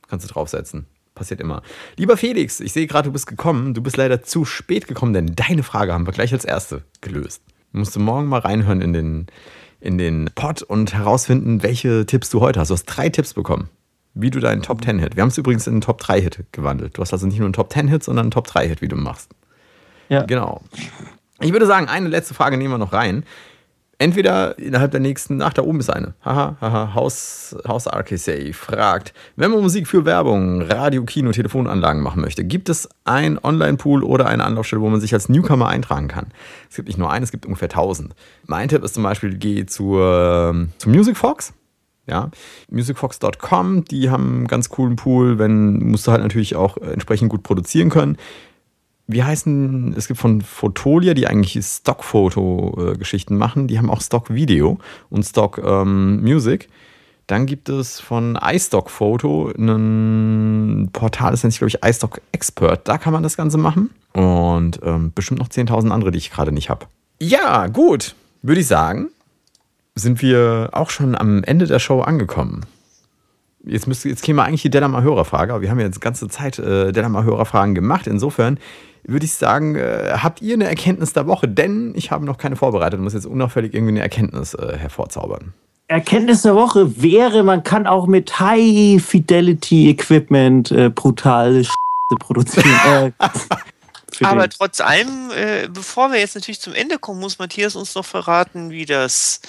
Kannst du draufsetzen. Passiert immer. Lieber Felix, ich sehe gerade, du bist gekommen. Du bist leider zu spät gekommen, denn deine Frage haben wir gleich als erste gelöst. Du musst morgen mal reinhören in den, in den Pod und herausfinden, welche Tipps du heute hast. Du hast drei Tipps bekommen, wie du deinen Top 10 Hit. Wir haben es übrigens in einen Top 3 Hit gewandelt. Du hast also nicht nur einen Top 10 Hit, sondern einen Top 3 Hit, wie du machst. Ja. Genau. Ich würde sagen, eine letzte Frage nehmen wir noch rein. Entweder innerhalb der nächsten, ach, da oben ist eine. Haha, haha, Haus, Haus RKC fragt, wenn man Musik für Werbung, Radio, Kino, Telefonanlagen machen möchte, gibt es ein Online-Pool oder eine Anlaufstelle, wo man sich als Newcomer eintragen kann? Es gibt nicht nur einen, es gibt ungefähr 1000. Mein Tipp ist zum Beispiel, geh zur, zu MusicFox. Ja, musicfox.com, die haben einen ganz coolen Pool, wenn musst du halt natürlich auch äh, entsprechend gut produzieren können wie heißen, es gibt von Fotolia, die eigentlich Stock-Foto-Geschichten machen, die haben auch Stock-Video und Stock-Music. Dann gibt es von iStock Photo ein Portal, das nennt sich, glaube ich, iStock Expert. Da kann man das Ganze machen. Und ähm, bestimmt noch 10.000 andere, die ich gerade nicht habe. Ja, gut. Würde ich sagen, sind wir auch schon am Ende der Show angekommen. Jetzt, müsste, jetzt käme eigentlich die Delamar-Hörerfrage, aber wir haben ja jetzt ganze Zeit äh, Delamar-Hörerfragen gemacht. Insofern würde ich sagen, äh, habt ihr eine Erkenntnis der Woche? Denn ich habe noch keine vorbereitet und muss jetzt unauffällig irgendwie eine Erkenntnis äh, hervorzaubern. Erkenntnis der Woche wäre, man kann auch mit High-Fidelity-Equipment äh, brutale Scheiße produzieren. *laughs* äh, Aber den- trotz allem, äh, bevor wir jetzt natürlich zum Ende kommen, muss Matthias uns noch verraten, wie das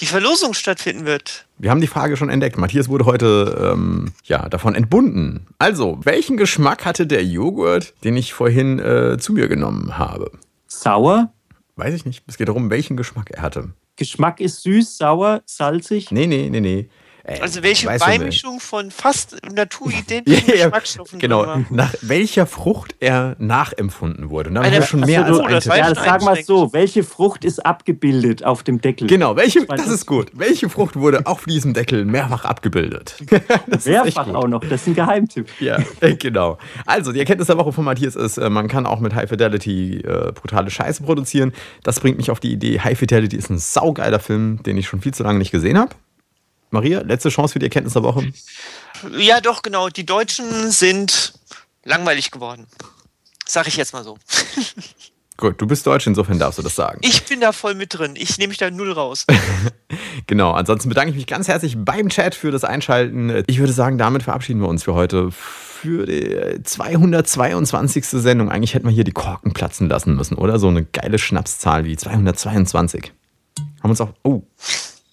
die Verlosung stattfinden wird. Wir haben die Frage schon entdeckt. Matthias wurde heute ähm, ja, davon entbunden. Also, welchen Geschmack hatte der Joghurt, den ich vorhin äh, zu mir genommen habe? Sauer? Weiß ich nicht. Es geht darum, welchen Geschmack er hatte. Geschmack ist süß, sauer, salzig. Nee, nee, nee, nee. Äh, Also welche Beimischung von fast naturidentischen Ja, Geschmacksstoffen genau. Nach welcher Frucht er nachempfunden wurde. Und da haben Eine- wir schon mehr so, als ein Ja, sag mal so, welche Frucht ist abgebildet auf dem Deckel? Genau, welche, das ist gut. Welche Frucht wurde auf diesem Deckel mehrfach abgebildet? *laughs* das ist echt Mehrfach auch noch, das ist ein Geheimtipp. Ja, *laughs* genau. Also, die Erkenntnis der Woche von Matthias ist, äh, man kann auch mit High Fidelity äh, brutale Scheiße produzieren. Das bringt mich auf die Idee, High Fidelity ist ein saugeiler Film, den ich schon viel zu lange nicht gesehen habe. Maria, letzte Chance für die Erkenntnis der Woche. Ja, doch, genau. Die Deutschen sind langweilig geworden. Sag ich jetzt mal so. *laughs* Gut, du bist Deutsch, insofern darfst du das sagen. Ich bin da voll mit drin. Ich nehme mich da null raus. *laughs* Genau, ansonsten bedanke ich mich ganz herzlich beim Chat für das Einschalten. Ich würde sagen, damit verabschieden wir uns für heute. Für die 222. Sendung. Eigentlich hätten wir hier die Korken platzen lassen müssen, oder? So eine geile Schnapszahl wie 222. Haben uns auch. Oh.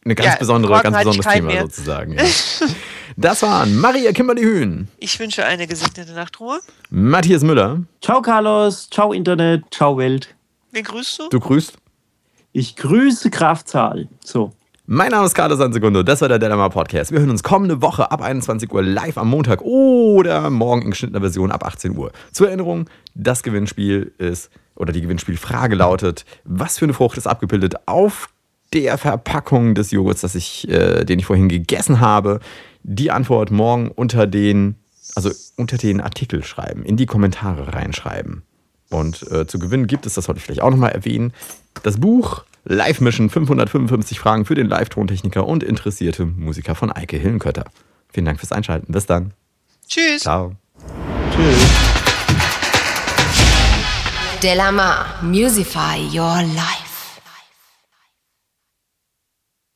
Eine ganz Ja, besondere, ganz besonderes Thema mehr. sozusagen. *laughs* Ja. Das waren Maria Kimberly Hühn, Ich wünsche eine gesegnete Nachtruhe. Matthias Müller, Ciao Carlos, ciao Internet, ciao Welt. Wen grüßt du? du grüßt. Ich grüße Kraftzahl. So. Mein Name ist Carlos Sansegundo, das war der Dilemma Podcast. Wir hören uns kommende Woche ab 21 Uhr live am Montag oder morgen in geschnittener Version ab 18 Uhr. Zur Erinnerung, das Gewinnspiel ist, oder die Gewinnspielfrage lautet, was für eine Frucht ist abgebildet auf der Verpackung des Joghurts, das ich, äh, den ich vorhin gegessen habe? Die Antwort morgen unter den, also unter den Artikel schreiben, in die Kommentare reinschreiben. Und äh, zu gewinnen gibt es, das sollte ich vielleicht auch nochmal erwähnen, das Buch Live Mission 555 Fragen für den Live-Tontechniker und interessierte Musiker von Eike Hillenkötter. Vielen Dank fürs Einschalten. Bis dann. Tschüss. Ciao. Tschüss. Delamar, Musify Your Life.